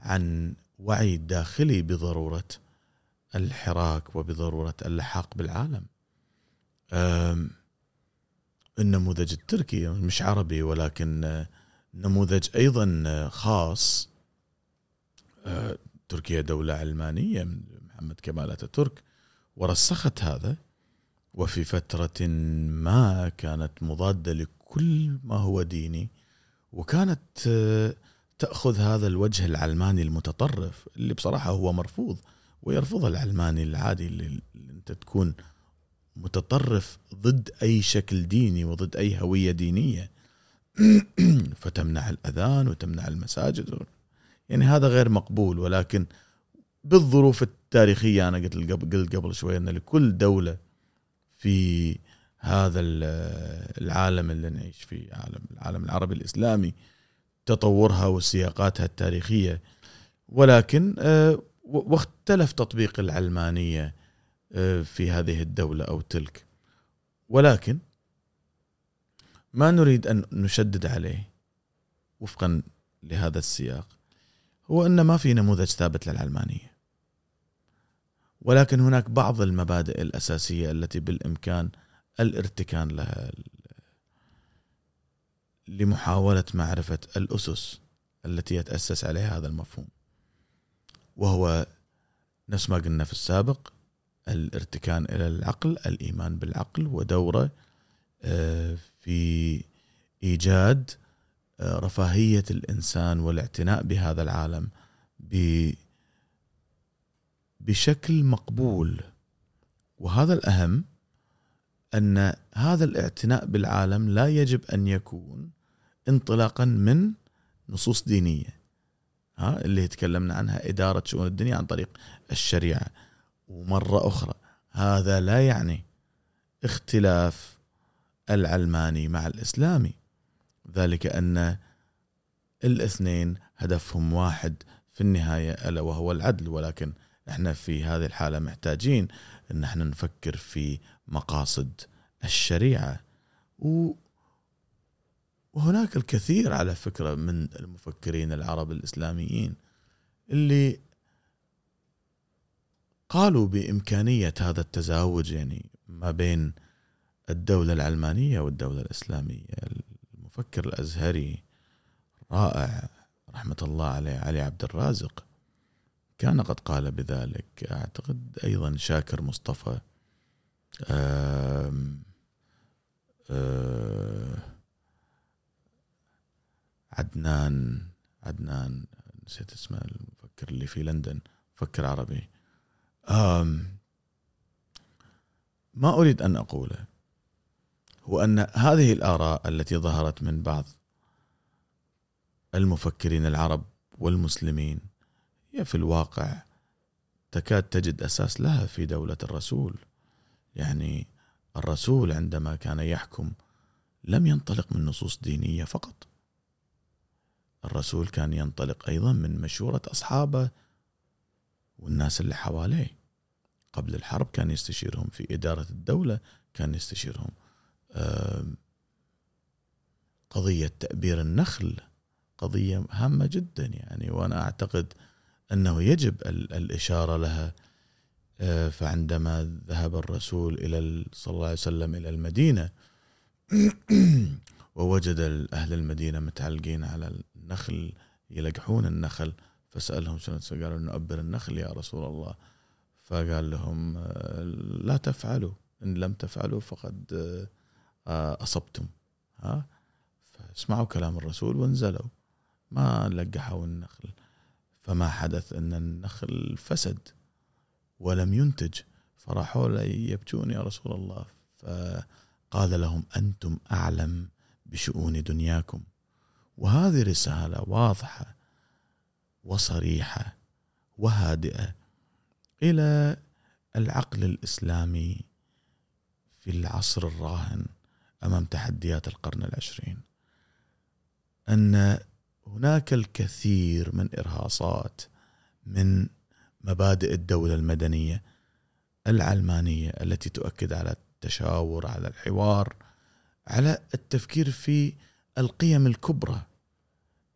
عن وعي داخلي بضرورة الحراك وبضرورة اللحاق بالعالم. النموذج التركي مش عربي ولكن نموذج أيضا خاص آه، تركيا دولة علمانية من محمد كمال أتاتورك ورسخت هذا وفي فترة ما كانت مضادة لكل ما هو ديني وكانت تأخذ هذا الوجه العلماني المتطرف اللي بصراحة هو مرفوض ويرفضه العلماني العادي اللي انت تكون متطرف ضد أي شكل ديني وضد أي هوية دينية. فتمنع الأذان وتمنع المساجد. يعني هذا غير مقبول ولكن بالظروف التاريخية أنا قلت قلت قبل شوي إن لكل دولة في هذا العالم اللي نعيش فيه عالم العالم العربي الإسلامي تطورها وسياقاتها التاريخية. ولكن آه، واختلف تطبيق العلمانية آه، في هذه الدولة أو تلك. ولكن ما نريد أن نشدد عليه وفقا لهذا السياق هو أن ما في نموذج ثابت للعلمانية. ولكن هناك بعض المبادئ الأساسية التي بالإمكان الارتكان لها لمحاولة معرفة الأسس التي يتأسس عليها هذا المفهوم وهو نفس ما قلنا في السابق الارتكان إلى العقل الإيمان بالعقل ودورة آه، في إيجاد آه، رفاهية الإنسان والاعتناء بهذا العالم بشكل مقبول. وهذا الأهم أن هذا الاعتناء بالعالم لا يجب أن يكون انطلاقا من نصوص دينية ها اللي تكلمنا عنها إدارة شؤون الدنيا عن طريق الشريعة. ومرة أخرى هذا لا يعني اختلاف العلماني مع الإسلامي. ذلك أن الاثنين هدفهم واحد في النهاية ألا وهو العدل. ولكن إحنا في هذه الحالة محتاجين أن إحنا نفكر في مقاصد الشريعة. وهناك الكثير على فكرة من المفكرين العرب الإسلاميين اللي قالوا بإمكانية هذا التزاوج يعني ما بين الدولة العلمانية والدولة الإسلامية. المفكر الأزهري رائع رحمة الله عليه علي عبد الرازق كان قد قال بذلك. أعتقد أيضا شاكر مصطفى آم آم عدنان عدنان نسيت اسمه المفكر اللي في لندن مفكر عربي. آم ما أريد أن أقوله هو أن هذه الآراء التي ظهرت من بعض المفكرين العرب والمسلمين هي في الواقع تكاد تجد أساس لها في دولة الرسول. يعني الرسول عندما كان يحكم لم ينطلق من نصوص دينية فقط. الرسول كان ينطلق أيضا من مشورة أصحابه والناس اللي حواليه. قبل الحرب كان يستشيرهم في إدارة الدولة كان يستشيرهم قضية تأبير النخل قضية هامة جدا يعني. وأنا أعتقد أنه يجب الإشارة لها. آه، فعندما ذهب الرسول إلى صلى الله عليه وسلم إلى المدينة ووجد أهل المدينة متعلقين على النخل يلقحون النخل. فسألهم شنو قالوا نؤبر النخل يا رسول الله. فقال لهم آه، لا تفعلوا. إن لم تفعلوا فقد آه، أصبتم. ها؟ فاسمعوا كلام الرسول وانزلوا. ما لقحوا النخل. فما حدث إن النخل فسد ولم ينتج. فراحوا يبكون يا رسول الله. فقال لهم أنتم أعلم. بشؤون دنياكم. وهذه رسالة واضحة وصريحة وهادئة إلى العقل الإسلامي في العصر الراهن أمام تحديات القرن العشرين. أن هناك الكثير من إرهاصات من مبادئ الدولة المدنية العلمانية التي تؤكد على التشاور على الحوار على التفكير في القيم الكبرى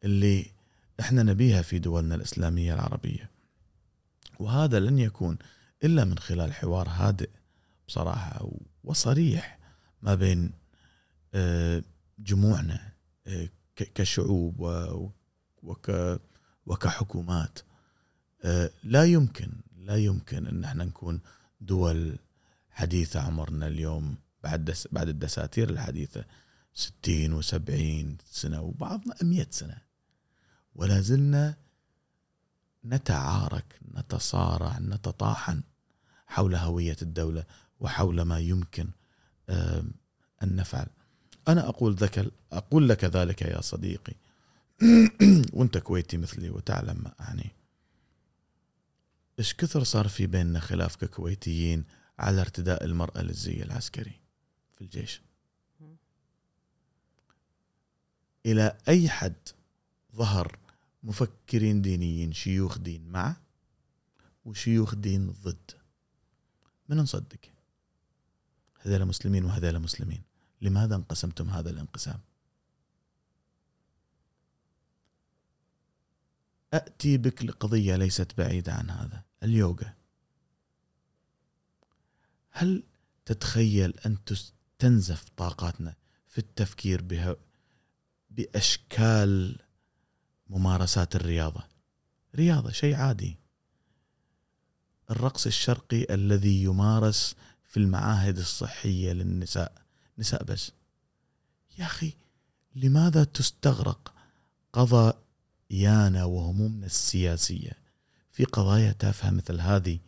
اللي إحنا نبيها في دولنا الإسلامية العربية. وهذا لن يكون إلا من خلال حوار هادئ بصراحة وصريح ما بين آه، جموعنا آه، كشعوب وكحكومات. آه، لا يمكن لا يمكن إن إحنا نكون دول حديثة عمرنا اليوم. بعد دس بعد الدساتير الحديثة 60 و70 سنة وبعضنا 100 سنة. ولا زلنا نتعارك نتصارع نتطاحن حول هوية الدولة وحول ما يمكن أن نفعل. أنا أقول ذك أقول لك ذلك يا صديقي. وأنت كويتي مثلي وتعلم ما أعني. إيش كثر صار في بيننا خلاف ككويتيين على ارتداء المرأة للزي العسكري؟ الجيش. إلى أي حد ظهر مفكرين دينيين شيوخ دين مع وشيوخ دين ضد؟ من نصدق؟ هذول مسلمين وهذول مسلمين. لماذا انقسمتم هذا الانقسام؟ أتي بك لقضية ليست بعيدة عن هذا اليوغا. هل تتخيل أن تنزف طاقاتنا في التفكير بها بأشكال ممارسات الرياضة. رياضة شيء عادي. الرقص الشرقي الذي يمارس في المعاهد الصحية للنساء نساء بس. يا أخي لماذا تستغرق قضايانا وهمومنا السياسية في قضايا تافهة مثل هذه؟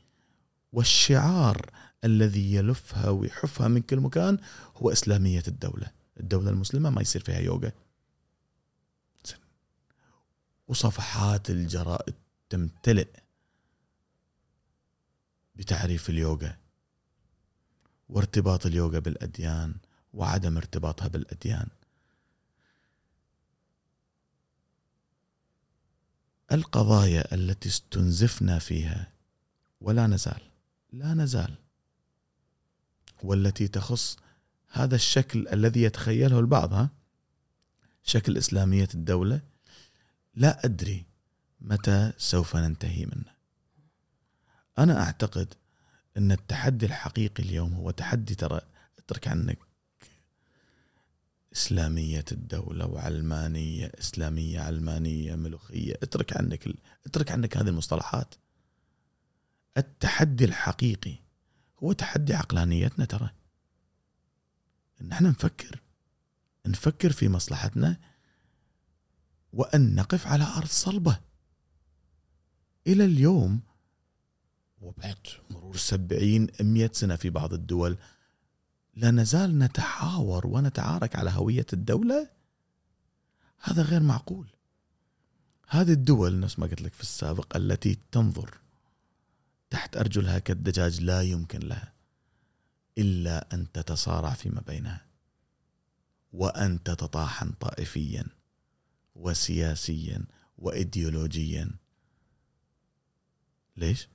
والشعار الذي يلفها ويحفها من كل مكان هو إسلامية الدولة. الدولة المسلمة ما يصير فيها يوغا. وصفحات الجرائد تمتلئ بتعريف اليوغا وارتباط اليوغا بالأديان وعدم ارتباطها بالأديان. القضايا التي استنزفنا فيها ولا نزال لا نزال. والتي تخص هذا الشكل الذي يتخيله البعض ها؟ شكل إسلامية الدولة. لا أدري متى سوف ننتهي منه. أنا أعتقد أن التحدي الحقيقي اليوم هو تحدي ترى أترك عنك إسلامية الدولة وعلمانية إسلامية علمانية ملوخية أترك عنك أترك عنك هذه المصطلحات. التحدي الحقيقي هو تحدي عقلانيتنا ترى. إن إحنا نفكر نفكر في مصلحتنا وأن نقف على أرض صلبة. إلى اليوم وبعد مرور سبعين مئة سنة في بعض الدول لا نزال نتحاور ونتعارك على هوية الدولة؟ هذا غير معقول. هذه الدول نفس ما قلت لك في السابق التي تنظر تحت أرجلها كالدجاج لا يمكن لها إلا أن تتصارع فيما بينها وأن تتطاحن طائفيا وسياسيا وإيديولوجيا. ليش؟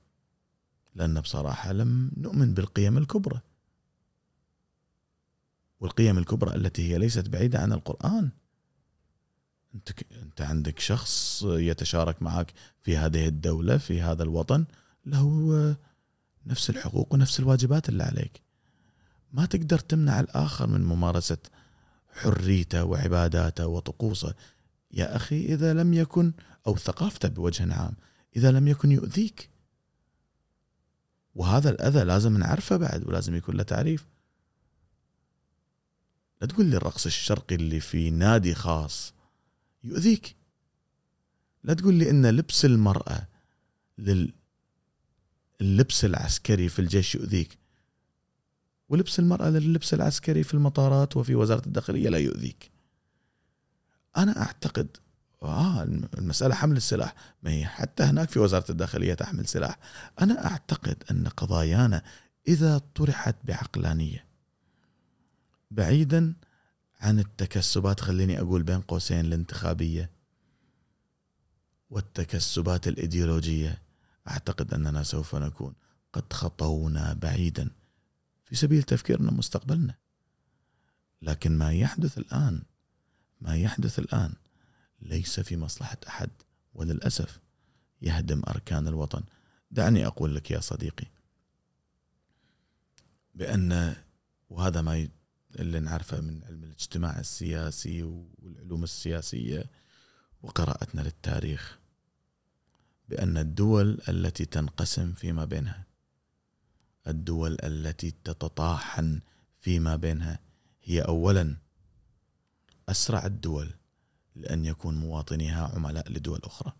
لأن بصراحة لم نؤمن بالقيم الكبرى. والقيم الكبرى التي هي ليست بعيدة عن القرآن. أنت, أنت عندك شخص يتشارك معك في هذه الدولة في هذا الوطن له نفس الحقوق ونفس الواجبات اللي عليك. ما تقدر تمنع الآخر من ممارسة حريته وعباداته وطقوسه. يا أخي إذا لم يكن أو ثقافته بوجه عام إذا لم يكن يؤذيك. وهذا الأذى لازم نعرفه بعد ولازم يكون له تعريف. لا تقول لي الرقص الشرقي اللي في نادي خاص يؤذيك. لا تقول لي إن لبس المرأة لللبس العسكري في الجيش يؤذيك. ولبس المرأة للبس العسكري في المطارات وفي وزارة الداخلية لا يؤذيك. أنا أعتقد آه المسألة حمل السلاح. ما هي حتى هناك في وزارة الداخلية تحمل سلاح. أنا أعتقد أن قضايانا إذا طرحت بعقلانية بعيدا عن التكسبات خليني أقول بين قوسين الانتخابية والتكسبات الإيديولوجية أعتقد أننا سوف نكون قد خطونا بعيدا في سبيل تفكيرنا مستقبلنا. لكن ما يحدث الآن ما يحدث الآن ليس في مصلحة أحد وللأسف يهدم أركان الوطن. دعني أقول لك يا صديقي بأن وهذا ما اللي نعرفه من علم الاجتماع السياسي والعلوم السياسية وقراءتنا للتاريخ. بأن الدول التي تنقسم فيما بينها الدول التي تتطاحن فيما بينها هي أولا أسرع الدول لأن يكون مواطنيها عملاء لدول أخرى.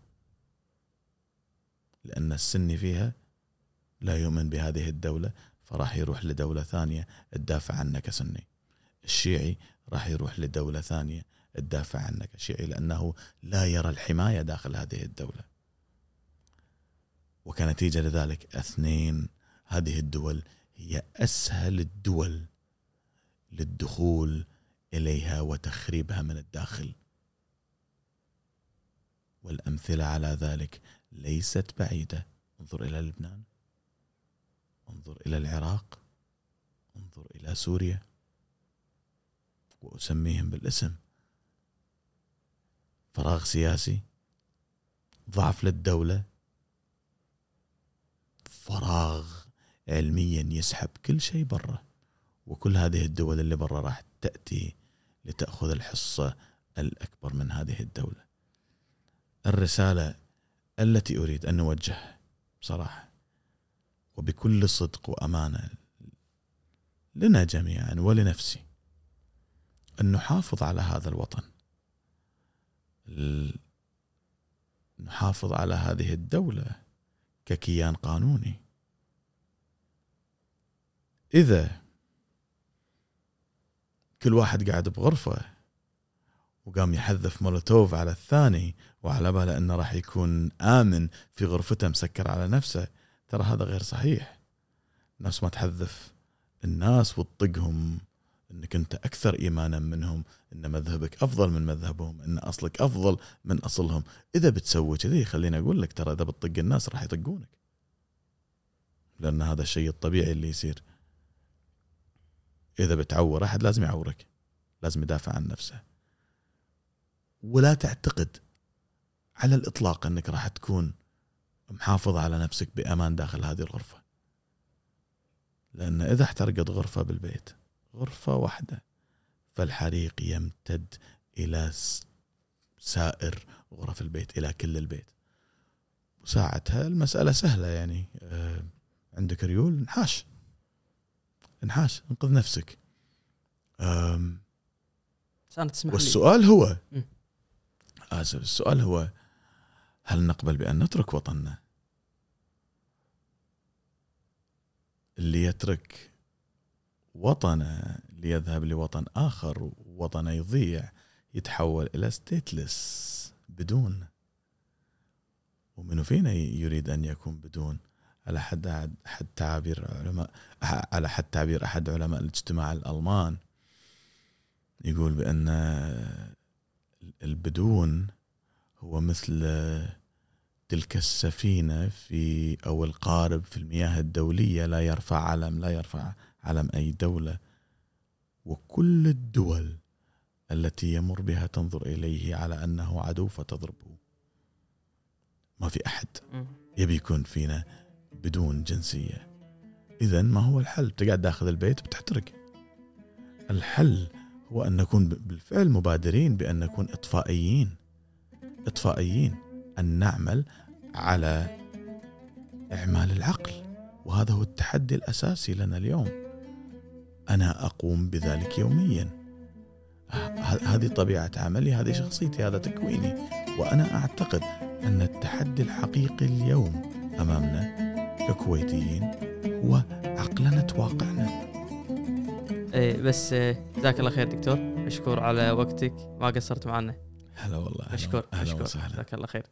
لأن السني فيها لا يؤمن بهذه الدولة فراح يروح لدولة ثانية تدافع عنه كسني الشيعي راح يروح لدولة ثانية تدافع عنه كشيعي لأنه لا يرى الحماية داخل هذه الدولة. وكنتيجة لذلك اثنين. هذه الدول هي أسهل الدول للدخول إليها وتخريبها من الداخل. والأمثلة على ذلك ليست بعيدة. انظر إلى لبنان. انظر إلى العراق. انظر إلى سوريا. وأسميهم بالاسم. فراغ سياسي. ضعف للدولة. فراغ علميا يسحب كل شيء برا. وكل هذه الدول اللي برا راح تأتي لتأخذ الحصة الأكبر من هذه الدولة. الرسالة التي أريد أن نوجهها بصراحة وبكل صدق وأمانة لنا جميعا ولنفسي أن نحافظ على هذا الوطن. نحافظ على هذه الدولة ككيان قانوني. إذا كل واحد قاعد بغرفة وقام يحذف مولوتوف على الثاني وعلى باله إنه راح يكون آمن في غرفته مسكر على نفسه ترى هذا غير صحيح. نفس ما تحذف الناس وتطقهم. إنك أنت أكثر إيمانا منهم إن مذهبك أفضل من مذهبهم إن أصلك أفضل من أصلهم. إذا بتسوي كذي خليني أقول لك ترى إذا بتطق الناس راح يطقونك. لأن هذا الشيء الطبيعي اللي يصير. إذا بتعور أحد لازم يعورك. لازم يدافع عن نفسه. ولا تعتقد على الإطلاق إنك راح تكون محافظ على نفسك بأمان داخل هذه الغرفة. لأن إذا احترقت غرفة بالبيت غرفة واحدة. فالحريق يمتد إلى سائر غرف البيت إلى كل البيت. وساعتها المسألة سهلة يعني. آه، عندك ريول انحاش. انحاش انقذ نفسك. والسؤال هو آسف السؤال هو هل نقبل بأن نترك وطننا؟ اللي يترك وطنة ليذهب لوطن آخر وطنة يضيع يتحول إلى ستيتلس بدون. ومنو فينا يريد أن يكون بدون؟ على حد حد تعابير علماء على حد تعبير أحد علماء الاجتماع الألمان. يقول بأن البدون هو مثل تلك السفينة في أو القارب في المياه الدولية لا يرفع علم لا يرفع علم أي دولة وكل الدول التي يمر بها تنظر إليه على أنه عدو فتضربه. ما في أحد يبي يكون فينا بدون جنسية. إذا ما هو الحل؟ تقعد داخل البيت بتحترق. الحل هو أن نكون بالفعل مبادرين بأن نكون إطفائيين. إطفائيين. أن نعمل على إعمال العقل. وهذا هو التحدي الأساسي لنا اليوم. أنا أقوم بذلك يوميا. هذه طبيعة عملي هذه شخصيتي هذا تكويني. وأنا أعتقد أن التحدي الحقيقي اليوم أمامنا ككويتيين هو عقلنة واقعنا إيه بس إيه، جزاك الله خير دكتور. مشكور على وقتك. ما قصرت معنا. هلا والله مشكور مشكور جزاك الله خير.